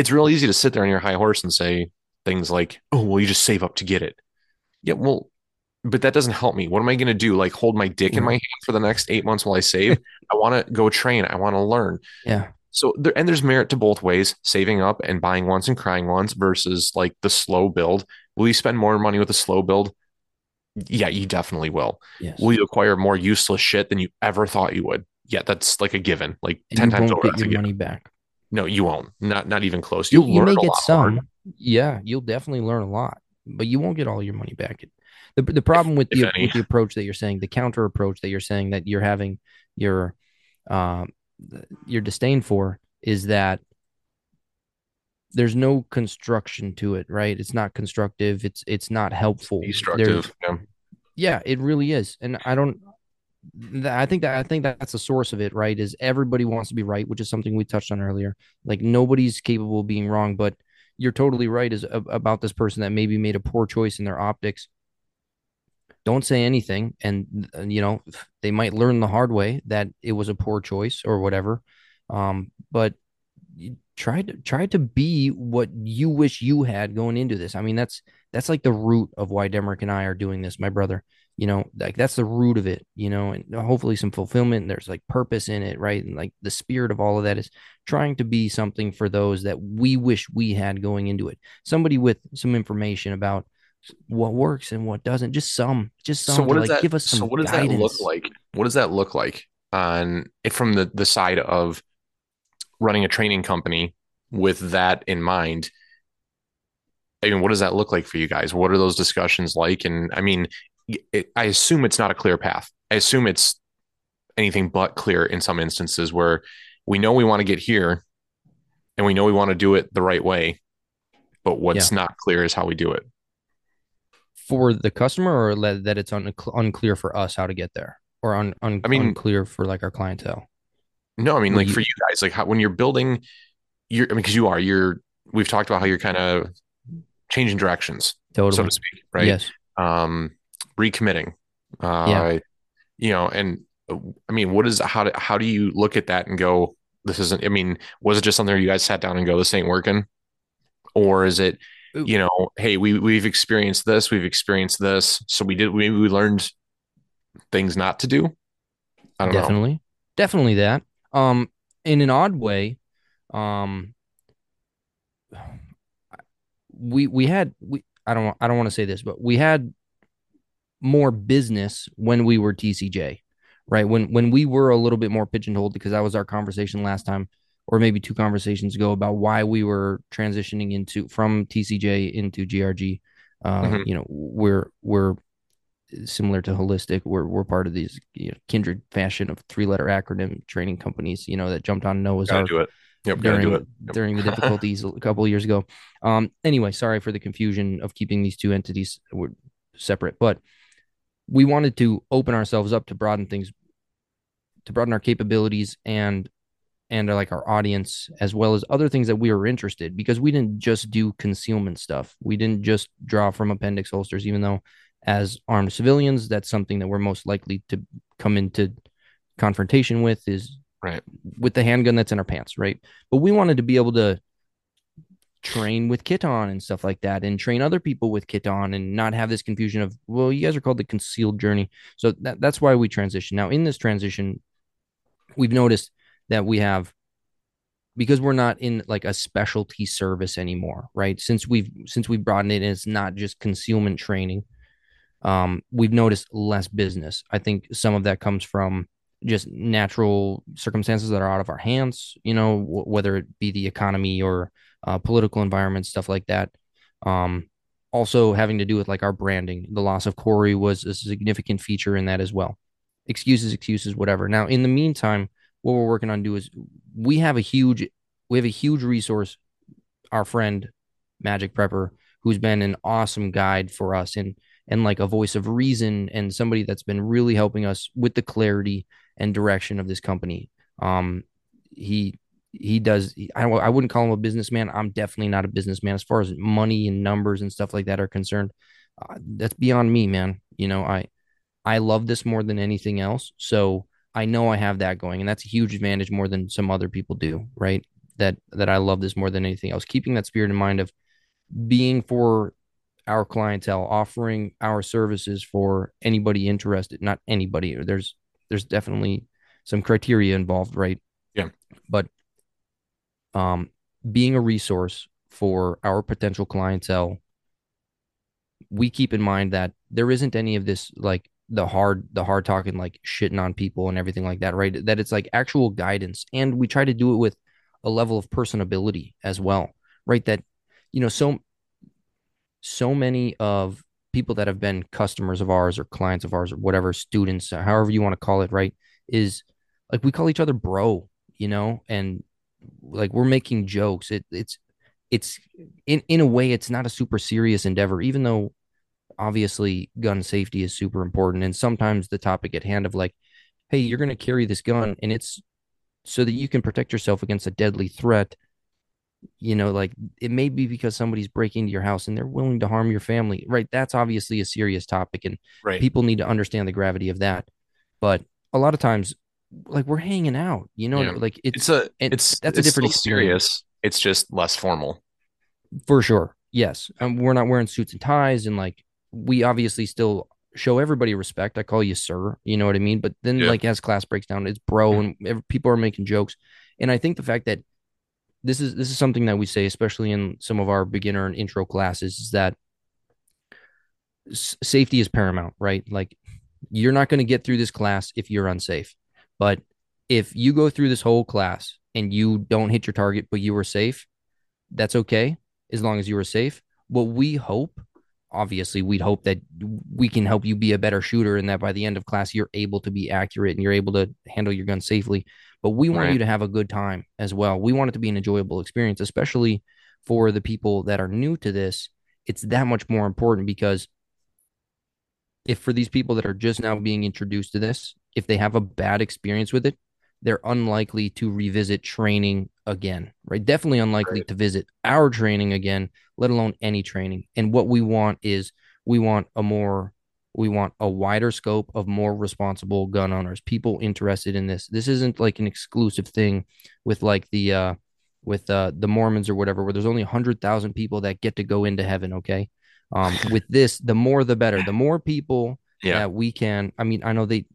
it's real easy to sit there on your high horse and say things like, "Oh, well, you just save up to get it." Yeah, well, but that doesn't help me. What am I going to do? Like hold my dick in my mm-hmm. hand for the next eight months while I save? I want to go train. I want to learn. Yeah. So there, and there's merit to both ways: saving up and buying once and crying once versus like the slow build. Will you spend more money with a slow build? Yeah, you definitely will. Yes. Will you acquire more useless shit than you ever thought you would? Yeah, that's like a given. Like and ten times over. Get your money back. No, you won't. Not not even close. You'll you, may get some. More. Yeah, you'll definitely learn a lot, but you won't get all your money back. The the problem with the with the approach that you're saying, the counter approach that you're saying that you're having your um your disdain for is that there's no construction to it, right? It's not constructive. It's it's not helpful. Destructive. Yeah. yeah, it really is. And I don't I think that I think that's the source of it, right? Is everybody wants to be right, which is something we touched on earlier. Like nobody's capable of being wrong, but you're totally right is about this person that maybe made a poor choice in their optics. Don't say anything, and you know they might learn the hard way that it was a poor choice or whatever. Um, but try to try to be what you wish you had going into this. I mean, that's that's like the root of why Demrick and I are doing this, my brother you know like that's the root of it you know and uh, hopefully some fulfillment there's like purpose in it right and like the spirit of all of that is trying to be something for those that we wish we had going into it somebody with some information about what works and what doesn't just some just some so what does like that, give us some so what does guidance. that look like what does that look like on from the the side of running a training company with that in mind I mean, what does that look like for you guys? What are those discussions like? And I mean, it, I assume it's not a clear path. I assume it's anything but clear in some instances where we know we want to get here and we know we want to do it the right way, but what's yeah. not clear is how we do it. For the customer, or that it's un- unclear for us how to get there, or un- un- I mean, unclear for like our clientele. No, I mean, like you, for you guys, like how, when you're building, you're I mean, because you are, you're. We've talked about how you're kind of changing directions, totally. so to speak, right? Yes. Um, recommitting. Uh, yeah. You know, and I mean, what is how do how do you look at that and go, this isn't? I mean, was it just something you guys sat down and go, this ain't working, or is it? You know, hey, we we've experienced this, we've experienced this, so we did maybe we learned things not to do. I don't definitely, know. definitely that. Um, in an odd way, um, we we had we I don't I don't want to say this, but we had more business when we were TCJ, right? When when we were a little bit more pigeonholed because that was our conversation last time or maybe two conversations ago about why we were transitioning into from TCJ into GRG. Uh, mm-hmm. You know, we're we're similar to holistic. We're we're part of these you know, kindred fashion of three letter acronym training companies. You know that jumped on Noah's Ark. Do it. Yep, during do it. Yep. during the difficulties a couple years ago. Um, anyway, sorry for the confusion of keeping these two entities separate, but we wanted to open ourselves up to broaden things, to broaden our capabilities and and uh, like our audience as well as other things that we were interested because we didn't just do concealment stuff. We didn't just draw from appendix holsters, even though as armed civilians, that's something that we're most likely to come into confrontation with is right with the handgun that's in our pants, right? But we wanted to be able to train with kit on and stuff like that and train other people with kit on and not have this confusion of well you guys are called the concealed journey so that, that's why we transition now in this transition we've noticed that we have because we're not in like a specialty service anymore, right? Since we've since we've broadened it, and it's not just concealment training. Um, we've noticed less business. I think some of that comes from just natural circumstances that are out of our hands. You know, w- whether it be the economy or uh, political environment, stuff like that. Um, also having to do with like our branding. The loss of Corey was a significant feature in that as well. Excuses, excuses, whatever. Now, in the meantime, what we're working on do is we have a huge we have a huge resource our friend magic prepper who's been an awesome guide for us and and like a voice of reason and somebody that's been really helping us with the clarity and direction of this company um he he does I, I wouldn't call him a businessman i'm definitely not a businessman as far as money and numbers and stuff like that are concerned uh, that's beyond me man you know i i love this more than anything else so I know I have that going, and that's a huge advantage more than some other people do, right? That that I love this more than anything else. Keeping that spirit in mind of being for our clientele, offering our services for anybody interested, not anybody. There's there's definitely some criteria involved, right? Yeah. But um being a resource for our potential clientele, we keep in mind that there isn't any of this like the hard the hard talking like shitting on people and everything like that right? That it's like actual guidance. And we try to do it with a level of personability as well right? That you know so so many of people that have been customers of ours or clients of ours or whatever students however you want to call it right is like we call each other bro you know? And like we're making jokes. It it's it's in in a way it's not a super serious endeavor even though obviously gun safety is super important and sometimes the topic at hand of like hey you're going to carry this gun and it's so that you can protect yourself against a deadly threat you know like it may be because somebody's breaking into your house and they're willing to harm your family right? That's obviously a serious topic and right. people need to understand the gravity of that. But a lot of times like we're hanging out you know yeah. like it's, it's a it's that's it's a different serious it's just less formal for sure yes um, we're not wearing suits and ties and like we obviously still show everybody respect. I call you sir, you know what I mean? But then, yeah. like, as class breaks down, it's bro, mm-hmm. and people are making jokes. And I think the fact that this is this is something that we say, especially in some of our beginner and intro classes, is that s- safety is paramount, right? Like, you're not going to get through this class if you're unsafe. But if you go through this whole class and you don't hit your target, but you were safe, that's okay as long as you were safe. What we hope obviously we'd hope that we can help you be a better shooter and that by the end of class you're able to be accurate and you're able to handle your gun safely but we want right. you to have a good time as well we want it to be an enjoyable experience especially for the people that are new to this it's that much more important because if for these people that are just now being introduced to this if they have a bad experience with it they're unlikely to revisit training again, right? Definitely unlikely right. to visit our training again, let alone any training. And what we want is we want a more we want a wider scope of more responsible gun owners, people interested in this. This isn't like an exclusive thing with like the uh with uh the Mormons or whatever, where there's only hundred thousand people that get to go into heaven. Okay. Um, with this, the more the better. The more people yeah. that we can. I mean, I know they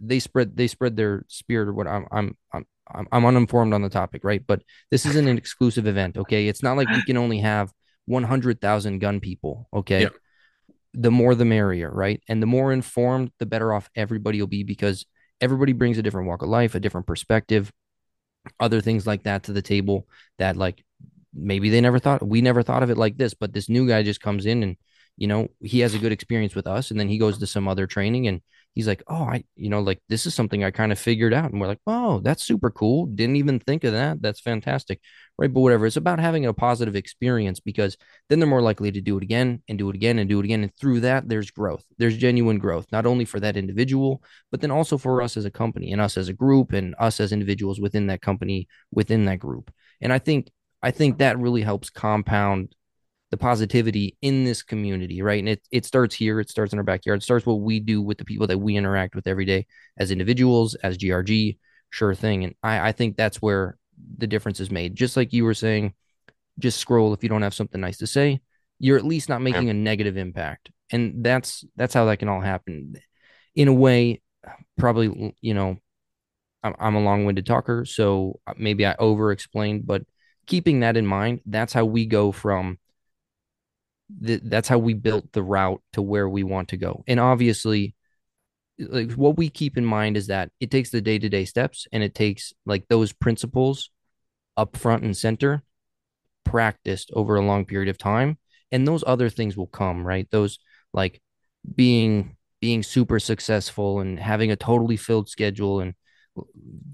they spread they spread their spirit or what I'm I'm I'm I'm uninformed on the topic, right? But this isn't an exclusive event, okay? It's not like we can only have 100,000 gun people, okay? the more the merrier, right? And the more informed, the better off everybody will be because everybody brings a different walk of life, a different perspective, other things like that to the table that like maybe they never thought we never thought of it like this, but this new guy just comes in and you know, he has a good experience with us and then he goes to some other training and he's like, "Oh, I you know, like this is something I kind of figured out." And we're like, "Oh, that's super cool. Didn't even think of that. That's fantastic." Right? But whatever. It's about having a positive experience because then they're more likely to do it again and do it again and do it again and through that there's growth. There's genuine growth, not only for that individual, but then also for us as a company and us as a group and us as individuals within that company, within that group. And I think I think that really helps compound the positivity in this community, right? And it, it starts here, it starts in our backyard, it starts what we do with the people that we interact with every day as individuals, as GRG, sure thing. And I, I think that's where the difference is made. Just like you were saying, just scroll if you don't have something nice to say, you're at least not making a negative impact. And that's that's how that can all happen. In a way, probably, you know, I'm, I'm a long-winded talker, so maybe I over-explained, but keeping that in mind, that's how we go from th- that's how we built the route to where we want to go. And obviously, like what we keep in mind is that it takes the day-to-day steps and it takes like those principles up front and center practiced over a long period of time and those other things will come right those like being being super successful and having a totally filled schedule and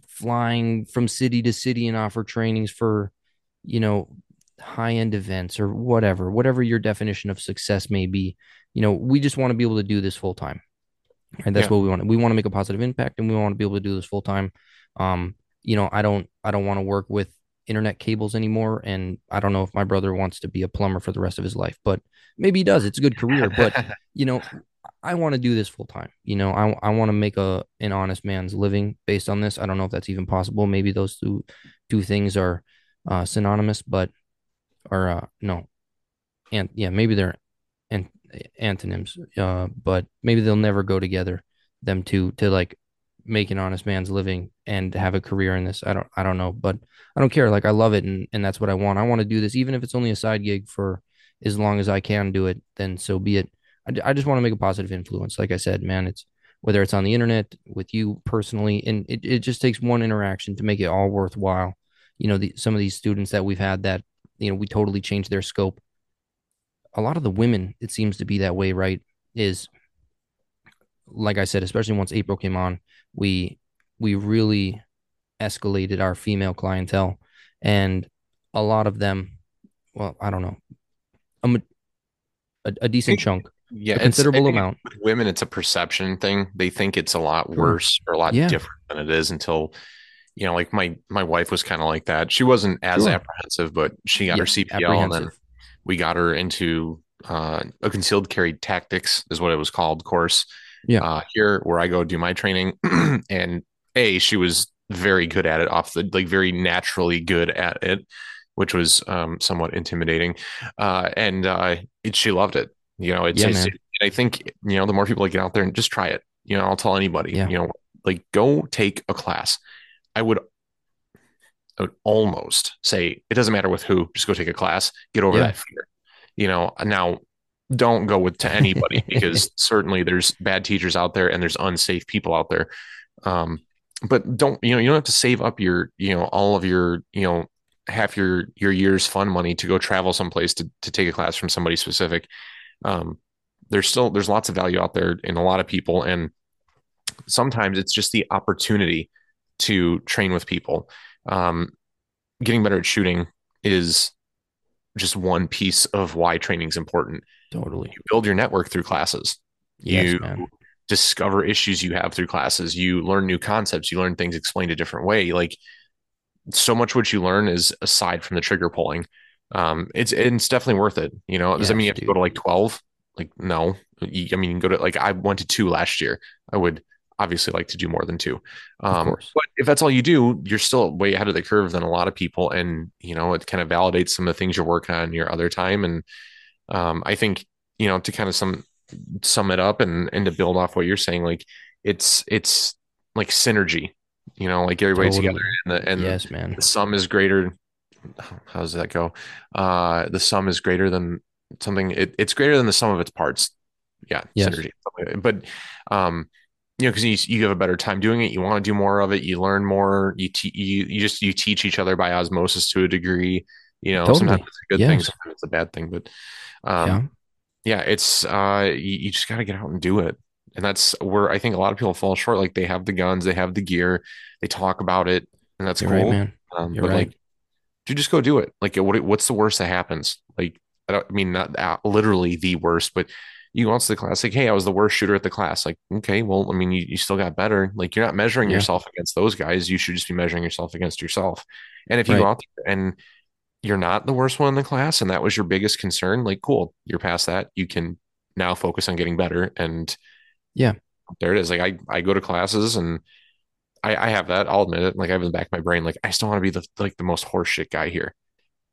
flying from city to city and offer trainings for you know high end events or whatever, whatever your definition of success may be. You know, we just want to be able to do this full time. And that's yeah. what we want. We want to make a positive impact and we want to be able to do this full time. Um, you know, I don't I don't want to work with internet cables anymore. And I don't know if my brother wants to be a plumber for the rest of his life, but maybe he does. It's a good career. But you know, I want to do this full time. You know, I I want to make a an honest man's living based on this. I don't know if that's even possible. Maybe those two two things are uh, synonymous, but or uh, no, and yeah, maybe they're and antonyms, uh, but maybe they'll never go together. Them two to like make an honest man's living and have a career in this. I don't, I don't know, but I don't care. Like I love it, and and that's what I want. I want to do this, even if it's only a side gig for as long as I can do it. Then so be it. I, I just want to make a positive influence. Like I said, man, it's whether it's on the internet with you personally, and it, it just takes one interaction to make it all worthwhile. You know, the, some of these students that we've had that you know, we totally changed their scope. A lot of the women, it seems to be that way, right? Is like I said, especially once April came on, we we really escalated our female clientele, and a lot of them, well, I don't know, a, a, a decent chunk, yeah, a considerable amount. Women, it's a perception thing. They think it's a lot worse or a lot yeah. different than it is until you know, like my my wife was kind of like that. She wasn't as sure. apprehensive, but she got yeah, her CPL and then we got her into uh, a concealed carry tactics is what it was called course. Yeah. Uh, here where I go do my training, and a she was very good at it off the like very naturally good at it, which was um, somewhat intimidating, uh, and uh, it, she loved it. You know, it's, yeah, it's I think you know the more people that get out there and just try it. You know, I'll tell anybody. Yeah. You know, like go take a class I would, I would almost say it doesn't matter with who, just go take a class, get over yeah. that fear. You know, now don't go with to anybody because certainly there's bad teachers out there and there's unsafe people out there. Um, but don't you know you don't have to save up your you know all of your you know half your your year's fun money to go travel someplace to to take a class from somebody specific. Um, there's still there's lots of value out there in a lot of people and sometimes it's just the opportunity to train with people. Um, getting better at shooting is just one piece of why training is important. Totally. You build your network through classes. Yes, you man. discover issues you have through classes. You learn new concepts. You learn things explained a different way. Like so much what you learn is aside from the trigger pulling. Um, it's it's definitely worth it. You know, does that mean you have dude. to go to like 12? Like, no. I mean, you can go to like I went to two last year. I would obviously like to do more than two. Um, but if that's all you do, you're still way ahead of the curve than a lot of people. And, you know, it kind of validates some of the things you're working on your other time. And um, I think, you know, to kind of some sum it up and, and to build off what you're saying, like it's, it's like synergy, you know, like everybody totally. together and the, and yes, man. the sum is greater. How does that go? Uh, the sum is greater than something. It, it's greater than the sum of its parts Yeah, Yes. synergy. But um, you know, because you you have a better time doing it. You want to do more of it. You learn more. You te- you you just you teach each other by osmosis to a degree. You know, Totally. sometimes it's a good thing, sometimes it's a bad thing. But um, yeah. yeah, it's uh, you, you just got to get out and do it. And that's where I think a lot of people fall short. Like they have the guns, they have the gear, they talk about it, and that's You're cool. right, man. Um, but right. like, you just go do it. Like, what what's the worst that happens? Like, I don't I mean not uh, literally the worst, but you go out to the class like, hey, I was the worst shooter at the class. Like, okay, well, I mean, you, you still got better. Like, you're not measuring Yeah. yourself against those guys. You should just be measuring yourself against yourself. And if you Right. go out there and you're not the worst one in the class, and that was your biggest concern, like, cool, you're past that. You can now focus on getting better. And Yeah. there it is. Like, I I go to classes and I, I have that. I'll admit it. Like I have in the back of my brain, like I still want to be the like the most horseshit guy here.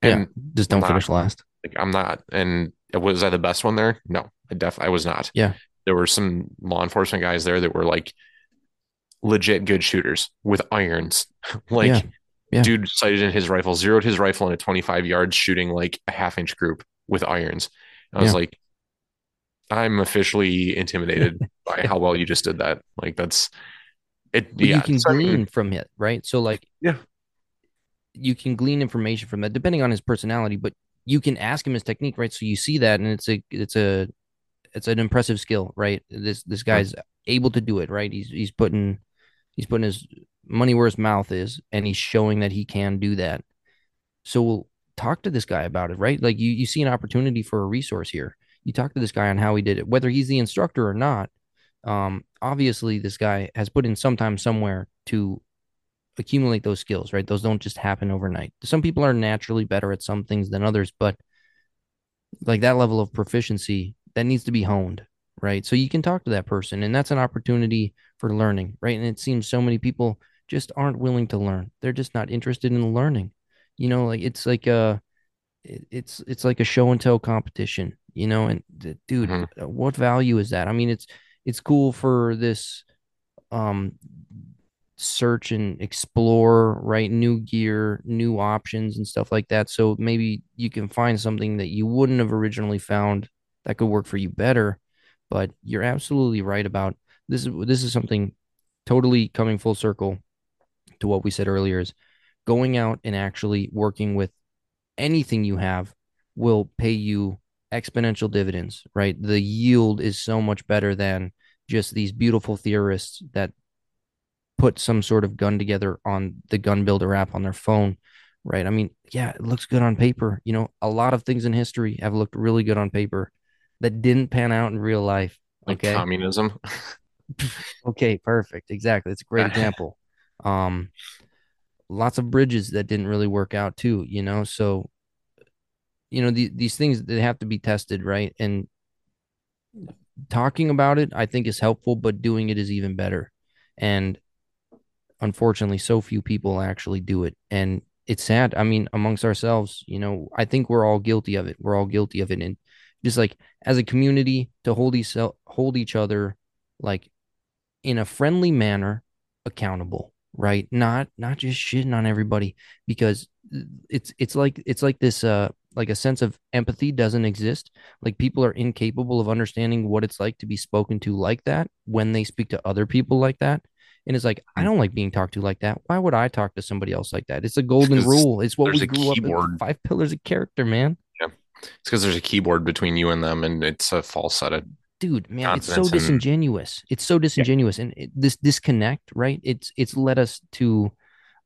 And yeah. Just don't not- finish last. like I'm not. And was I the best one there? No, I def I was not. Yeah. There were some law enforcement guys there that were like legit good shooters with irons. like Yeah. Yeah. dude sighted in his rifle, zeroed his rifle in a 25 yards shooting like a half inch group with irons. I was Yeah. like, I'm officially intimidated by how well you just did that. Like that's it. But yeah. you can So, I mean, glean from it, right? So like Yeah. you can glean information from that depending on his personality, but you can ask him his technique, right? So you see that and it's a it's a it's an impressive skill, right? This this guy's able to do it, right? He's he's putting he's putting his money where his mouth is and he's showing that he can do that. So we'll talk to this guy about it, right? Like you you see an opportunity for a resource here. You talk to this guy on how he did it, whether he's the instructor or not. Um, obviously, this guy has put in some time somewhere to accumulate those skills, right? Those don't just happen overnight. Some people are naturally better at some things than others, but like that level of proficiency that needs to be honed, right? So you can talk to that person, and that's an opportunity for learning, right? And it seems so many people just aren't willing to learn. They're just not interested in learning. You know, like it's like a it's it's like a show and tell competition, you know, and dude, Mhm. what value is that? I mean, it's it's cool for this um search and explore, right? New gear, new options and stuff like that. So maybe you can find something that you wouldn't have originally found that could work for you better. But you're absolutely right about this is this is something totally coming full circle to what we said earlier is going out and actually working with anything you have will pay you exponential dividends, right? The yield is so much better than just these beautiful theorists that put some sort of gun together on the gun builder app on their phone, right? I mean, yeah, it looks good on paper. You know, a lot of things in history have looked really good on paper that didn't pan out in real life. like Okay. communism. Okay, perfect. Exactly. It's a great example. Um, lots of bridges that didn't really work out too, you know. So, you know, the, these things they have to be tested, right? And talking about it, I think, is helpful, but doing it is even better. And unfortunately, so few people actually do it, and it's sad. I mean, amongst ourselves, you know, I think we're all guilty of it. We're all guilty of it, and just like as a community to hold each hold each other like in a friendly manner accountable right? Not not just shitting on everybody because it's it's like it's like this uh like a sense of empathy doesn't exist. Like people are incapable of understanding what it's like to be spoken to like that when they speak to other people like that. And it's like i don't like being talked to like that. Why would i talk to somebody else like that? It's a golden rule. It's what we grew up in. five pillars of character man It's because there's a keyboard between you and them, and it's a false set of dude man it's so confidence and- disingenuous. It's so disingenuous and it, this disconnect right it's it's led us to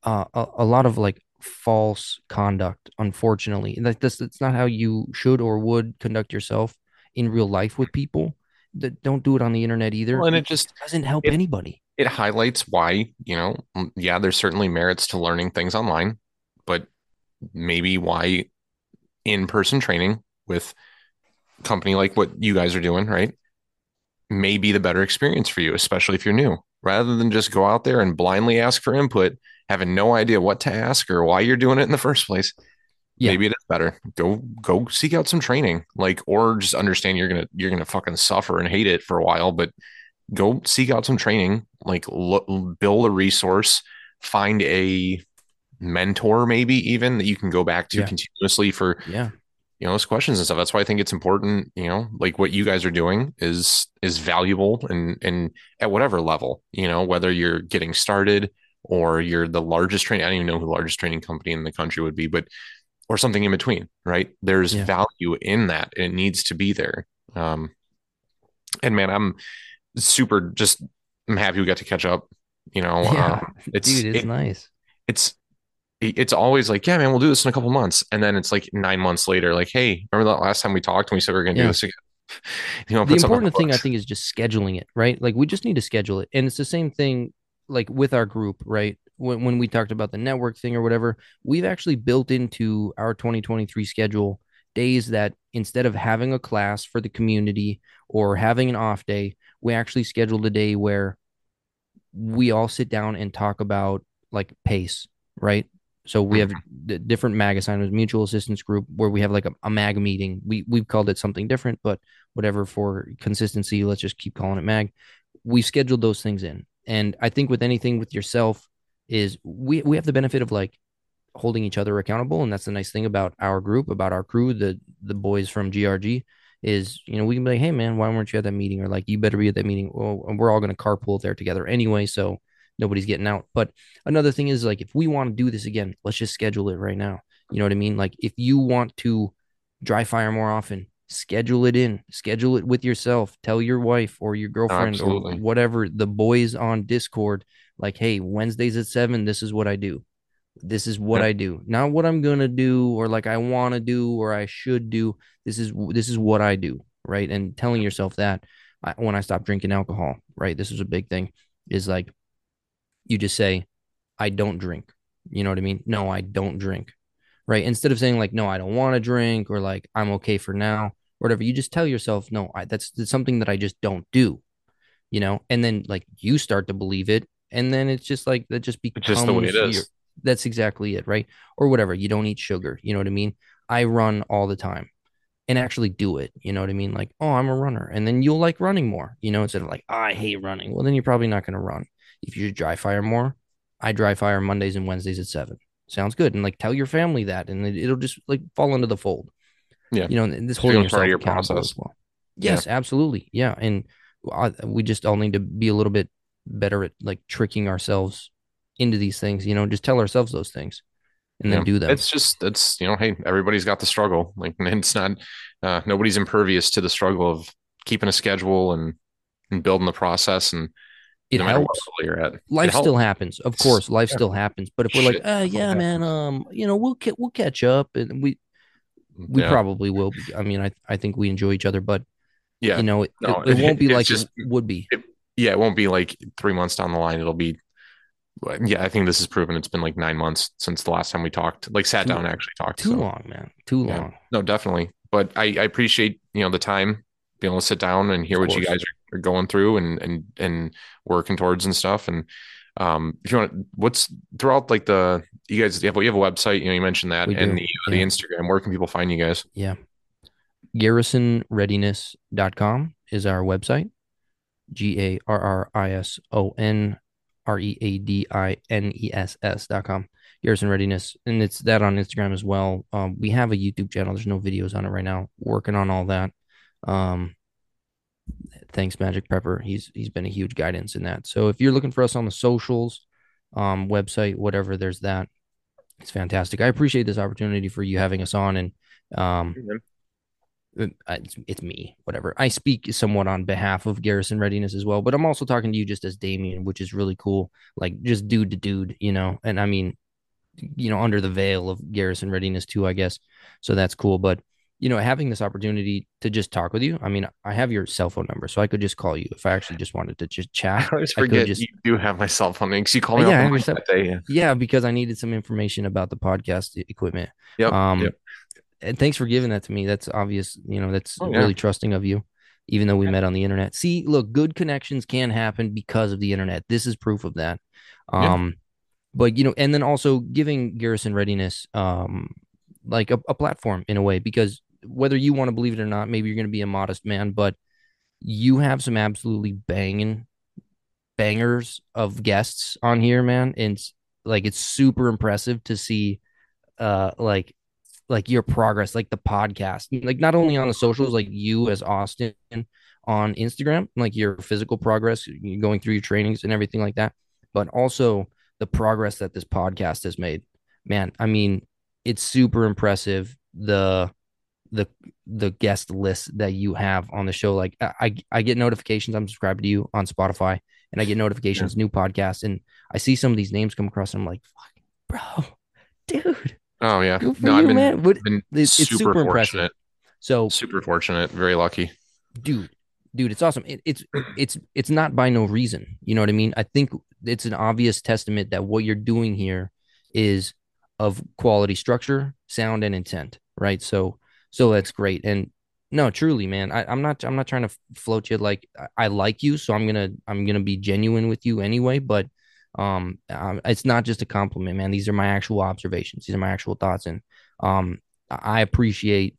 uh, a, a lot of like false conduct unfortunately. Like this it's not how you should or would conduct yourself in real life with people that don't do it on the internet either. Well, and it just doesn't help it- anybody. it highlights why you know yeah there's certainly merits to learning things online but maybe why in-person training with a company like what you guys are doing right may be the better experience for you especially if you're new rather than just go out there and blindly ask for input having no idea what to ask or why you're doing it in the first place Yeah. maybe it is better go go seek out some training like or just understand you're gonna you're gonna fucking suffer and hate it for a while but go seek out some training like lo- build a resource find a mentor maybe even that you can go back to Yeah. continuously for yeah you know, those questions and stuff. That's why I think it's important, you know, like what you guys are doing is is valuable and and at whatever level, you know, whether you're getting started or you're the largest training, I don't even know who the largest training company in the country would be, but or something in between, right? There's yeah. value in that. And it needs to be there. Um and man, I'm super just I'm happy we got to catch up. You know, yeah. Um, it's dude, it's it, nice. It's it's always like, yeah, man, we'll do this in a couple months. And then it's like nine months later, like, hey, remember that last time we talked and we said we are going to yeah. do this again? you know, the important thing I think is just scheduling it, right? Like we just need to schedule it. And it's the same thing like with our group, right? When, when we talked about the network thing or whatever, we've actually built into our 2023 schedule days that instead of having a class for the community or having an off day, we actually scheduled a day where we all sit down and talk about like pace, right? So we have mm-hmm. different mag assignments, mutual assistance group, where we have like a, a mag meeting. We we've called it something different, but whatever for consistency, let's just keep calling it mag. We've scheduled those things in, and I think with anything with yourself is we we have the benefit of like holding each other accountable, and that's the nice thing about our group, about our crew, the the boys from GRG, is you know we can be like, hey man, why weren't you at that meeting? Or like you better be at that meeting. Well, we're all going to carpool there together anyway, so nobody's getting out. But another thing is like if we want to do this again, let's just schedule it right now. You know what I mean? Like if you want to dry fire more often, schedule it in, schedule it with yourself. Tell your wife or your girlfriend Absolutely. or whatever the boys on Discord, like, hey, Wednesdays at seven, this is what I do. This is what I do. Not what I'm gonna do or like I want to do or I should do. This is this is what I do, right? And telling yourself that I, when I stopped drinking alcohol, right? This was a big thing. Is like you just say, I don't drink. You know what I mean? No, I don't drink. Right. Instead of saying like, no, I don't want to drink or like, I'm okay for now, or whatever, you just tell yourself, no, I, that's, that's something that I just don't do, you know? And then like you start to believe it. And then it's just like, that just becomes just the way it is. Your, that's exactly it. Right. Or whatever. You don't eat sugar. You know what I mean? I run all the time and actually do it. You know what I mean? Like, oh, I'm a runner. And then you'll like running more, you know, instead of like, oh, I hate running. Well, then you're probably not going to run. If you should dry fire more, I dry fire Mondays and Wednesdays at seven. Sounds good. And like tell your family that, and it, will just like fall into the fold. Yeah. You know, and this holding of your process. well. Yes, yeah. absolutely. Yeah. And I, we just all need to be a little bit better at like tricking ourselves into these things, you know, just tell ourselves those things and yeah. then do them. It's just, it's, you know, hey, everybody's got the struggle. Like, it's not, uh, nobody's impervious to the struggle of keeping a schedule and, and building the process. And, it no helps. Life it still happens, of course. Life yeah. still happens. But if we're Shit. like, uh, yeah, man, um, you know, we'll we'll catch up, and we we yeah. probably will. Be. I mean, I I think we enjoy each other, but yeah, you know, it, no, it, it won't be like just, it would be. yeah, it won't be like three months down the line. It'll be. Yeah, I think this is proven. It's been like nine months since the last time we talked. Like sat too, down and actually talked. Too so. long, man. Too long. No, definitely. But I, I appreciate you know the time being able to sit down and hear what you guys are, are, going through and and and working towards and stuff. And um, if you want, what's throughout like the you guys you have, you have a website, you know, you mentioned that, we and the, yeah. the Instagram. Where can people find you guys? Yeah, garrisonreadiness.com is our website. G A R R I S O N R E A D I N E S S dot com. Garrison Readiness, and it's that on Instagram as well. Um, we have a YouTube channel. There's no videos on it right now. Working on all that. Um, thanks Magic Pepper. He's he's been a huge guidance in that. So if you're looking for us on the socials, um, website, whatever, there's that. It's fantastic. I appreciate this opportunity for you having us on, and um, uh, it's, it's me, whatever. I speak somewhat on behalf of Garrison Readiness as well, but I'm also talking to you just as Dameon, which is really cool. Like just dude to dude, you know. And I mean, you know, under the veil of Garrison Readiness too, I guess. So that's cool. But you know, having this opportunity to just talk with you. I mean, I have your cell phone number, so I could just call you if I actually just wanted to just chat. I always forget just, you do have my cell phone because you call me yeah, that day. Yeah. yeah, because I needed some information about the podcast equipment. Yep. Um, yep. and thanks for giving that to me. That's obvious. You know, that's oh, yeah. really trusting of you, even though we yeah. met on the internet. See, look, good connections can happen because of the internet. This is proof of that. Um, but you know, and then also giving Garrison Readiness, um, like a, a platform in a way because whether you want to believe it or not, maybe you're going to be a modest man, but you have some absolutely banging bangers of guests on here, man. And like it's super impressive to see uh like like your progress, like the podcast, like not only on the socials, like you as Austin on Instagram, like your physical progress, going through your trainings and everything like that, but also the progress that this podcast has made. Man, I mean, it's super impressive. The the the guest list that you have on the show. Like I I get notifications. I'm subscribed to you on Spotify, and I get notifications, yeah. new podcasts, and I see some of these names come across, and I'm like, bro, dude. Oh yeah, no, you, I've been, man. But been it's, super, super impressive. So super fortunate, very lucky, dude. Dude, it's awesome. It, it's it's it's not by no reason. You know what I mean? I think it's an obvious testament that what you're doing here is of quality structure, sound, and intent. Right. So so that's great. And no, truly, man, I, am not I'm not trying to float you like I, I like you, so I'm gonna I'm gonna be genuine with you anyway. But um, um, it's not just a compliment, man. These are my actual observations. These are my actual thoughts, and um, I appreciate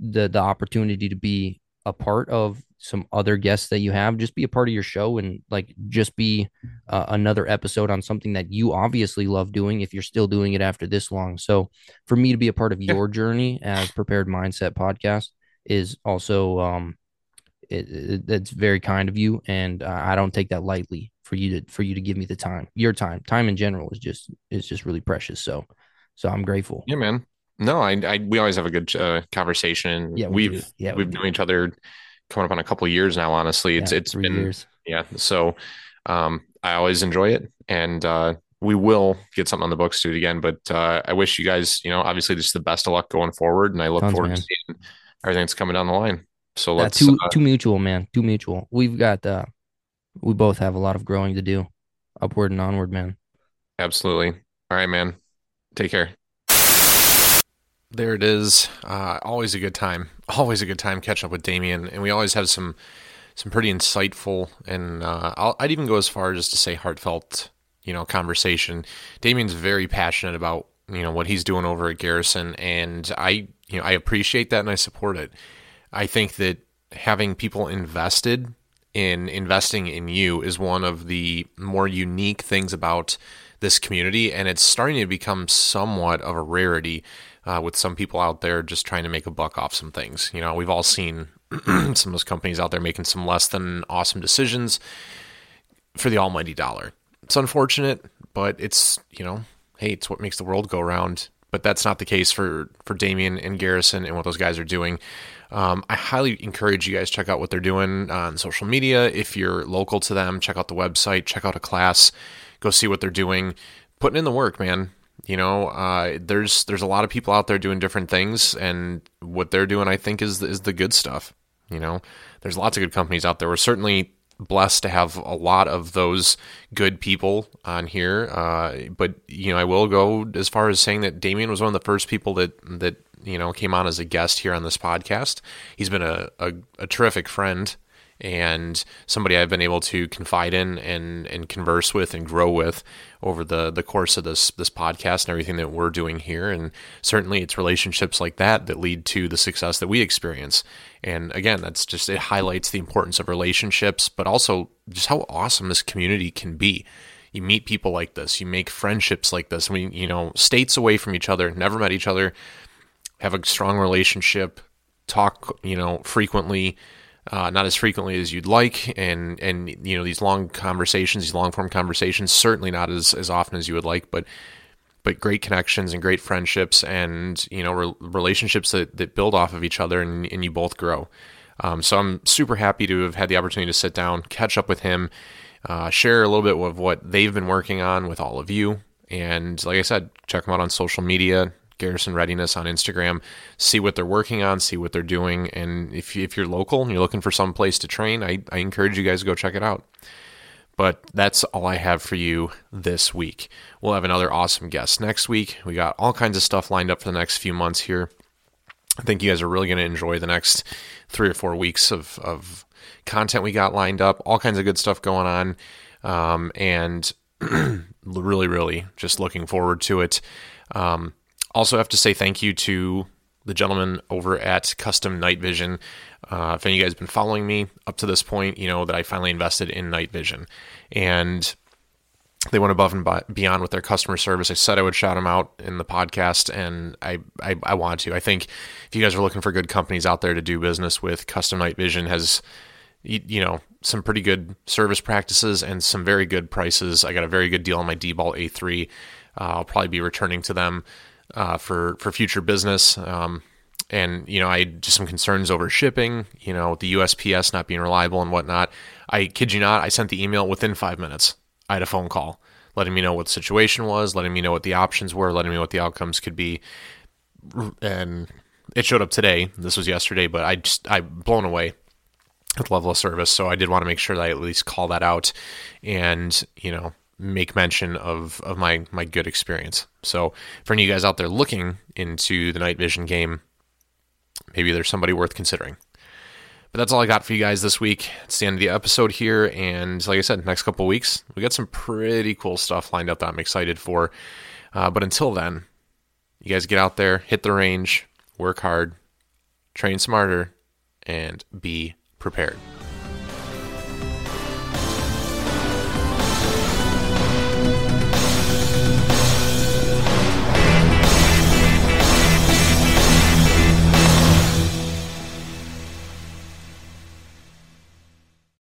the the opportunity to be a part of some other guests that you have just be a part of your show and like just be uh, another episode on something that you obviously love doing if you're still doing it after this long. So for me to be a part of your journey as prepared mindset podcast is also um it, it, it's very kind of you and uh, i don't take that lightly for you to for you to give me the time your time. Time in general is just is just really precious. So so i'm grateful. Yeah man. No i, I we always have a good uh, conversation. Yeah we have yeah we've we known each other coming up on a couple years now. Honestly, it's yeah, it's been years. yeah. So um, I always enjoy it, and uh, we will get something on the books to it again. But uh, I wish you guys, you know, obviously just the best of luck going forward, and I look Tons, forward man. to seeing everything that's coming down the line. So let's too uh, too mutual, man. Too mutual. We've got uh, we both have a lot of growing to do, upward and onward, man. Absolutely. All right, man. Take care. There it is. Uh, always a good time. Always a good time catching up with Dameon, and we always have some some pretty insightful and uh, i would even go as far as to say heartfelt, you know, conversation. Dameon's very passionate about you know what he's doing over at Garrison, and I you know I appreciate that and I support it. I think that having people invested in investing in you is one of the more unique things about this community, and it's starting to become somewhat of a rarity uh, with some people out there just trying to make a buck off some things. You know, we've all seen some of those companies out there making some less than awesome decisions for the almighty dollar. It's unfortunate, but it's, you know, hey, it's what makes the world go round. But that's not the case for, for Dameon and Garrison and what those guys are doing. Um, I highly encourage you guys check out what they're doing on social media. If you're local to them, check out the website, check out a class, go see what they're doing. Putting in the work, man. You know, uh, there's there's a lot of people out there doing different things, and what they're doing, I think, is is the good stuff. You know, there's lots of good companies out there. We're certainly blessed to have a lot of those good people on here. Uh, but you know, I will go as far as saying that Dameon was one of the first people that that you know came on as a guest here on this podcast. He's been a, a, a terrific friend and somebody I've been able to confide in and and converse with and grow with over the the course of this this podcast and everything that we're doing here. And certainly it's relationships like that that lead to the success that we experience. And again that's just it highlights the importance of relationships but also just how awesome this community can be. You meet people like this. You make friendships like this. We you know states away from each other never met each other have a strong relationship talk you know frequently uh, not as frequently as you'd like, and and you know these long conversations, these long form conversations, certainly not as as often as you would like, but but great connections and great friendships, and you know re- relationships that that build off of each other, and, and you both grow. Um, so I'm super happy to have had the opportunity to sit down, catch up with him, uh, share a little bit of what they've been working on with all of you, and like I said, check them out on social media. Garrison Readiness on Instagram. See what they're working on, see what they're doing, and if you, if you're local and you're looking for some place to train, I, I encourage you guys to go check it out. But that's all I have for you this week. We'll have another awesome guest next week. We got all kinds of stuff lined up for the next few months here. I think you guys are really going to enjoy the next three or four weeks of, of content we got lined up. All kinds of good stuff going on. Um, and really, really just looking forward to it. Um, also, have to say thank you to the gentleman over at Custom Night Vision. Uh, if any of you guys have been following me up to this point, you know that I finally invested in Night Vision. And they went above and beyond with their customer service. I said I would shout them out in the podcast, and I, I, I want to. I think if you guys are looking for good companies out there to do business with, Custom Night Vision has, you, know, some pretty good service practices and some very good prices. I got a very good deal on my DBAL-A3. Uh, I'll probably be returning to them uh, for for future business. Um, and you know, I had just some concerns over shipping. You know, the USPS not being reliable and whatnot. I kid you not, I sent the email within five minutes. I had a phone call letting me know what the situation was, letting me know what the options were, letting me know what the outcomes could be. And it showed up today. This was yesterday, but I just I blown away with level of service. So I did want to make sure that I at least call that out and, you know, make mention of of my my good experience. So for any of you guys out there looking into the night vision game, maybe there's somebody worth considering. But that's all I got for you guys this week. It's the end of the episode here. And like I said, next couple weeks, we got some pretty cool stuff lined up that I'm excited for. Uh, but until then, you guys get out there, hit the range, work hard, train smarter, and be prepared.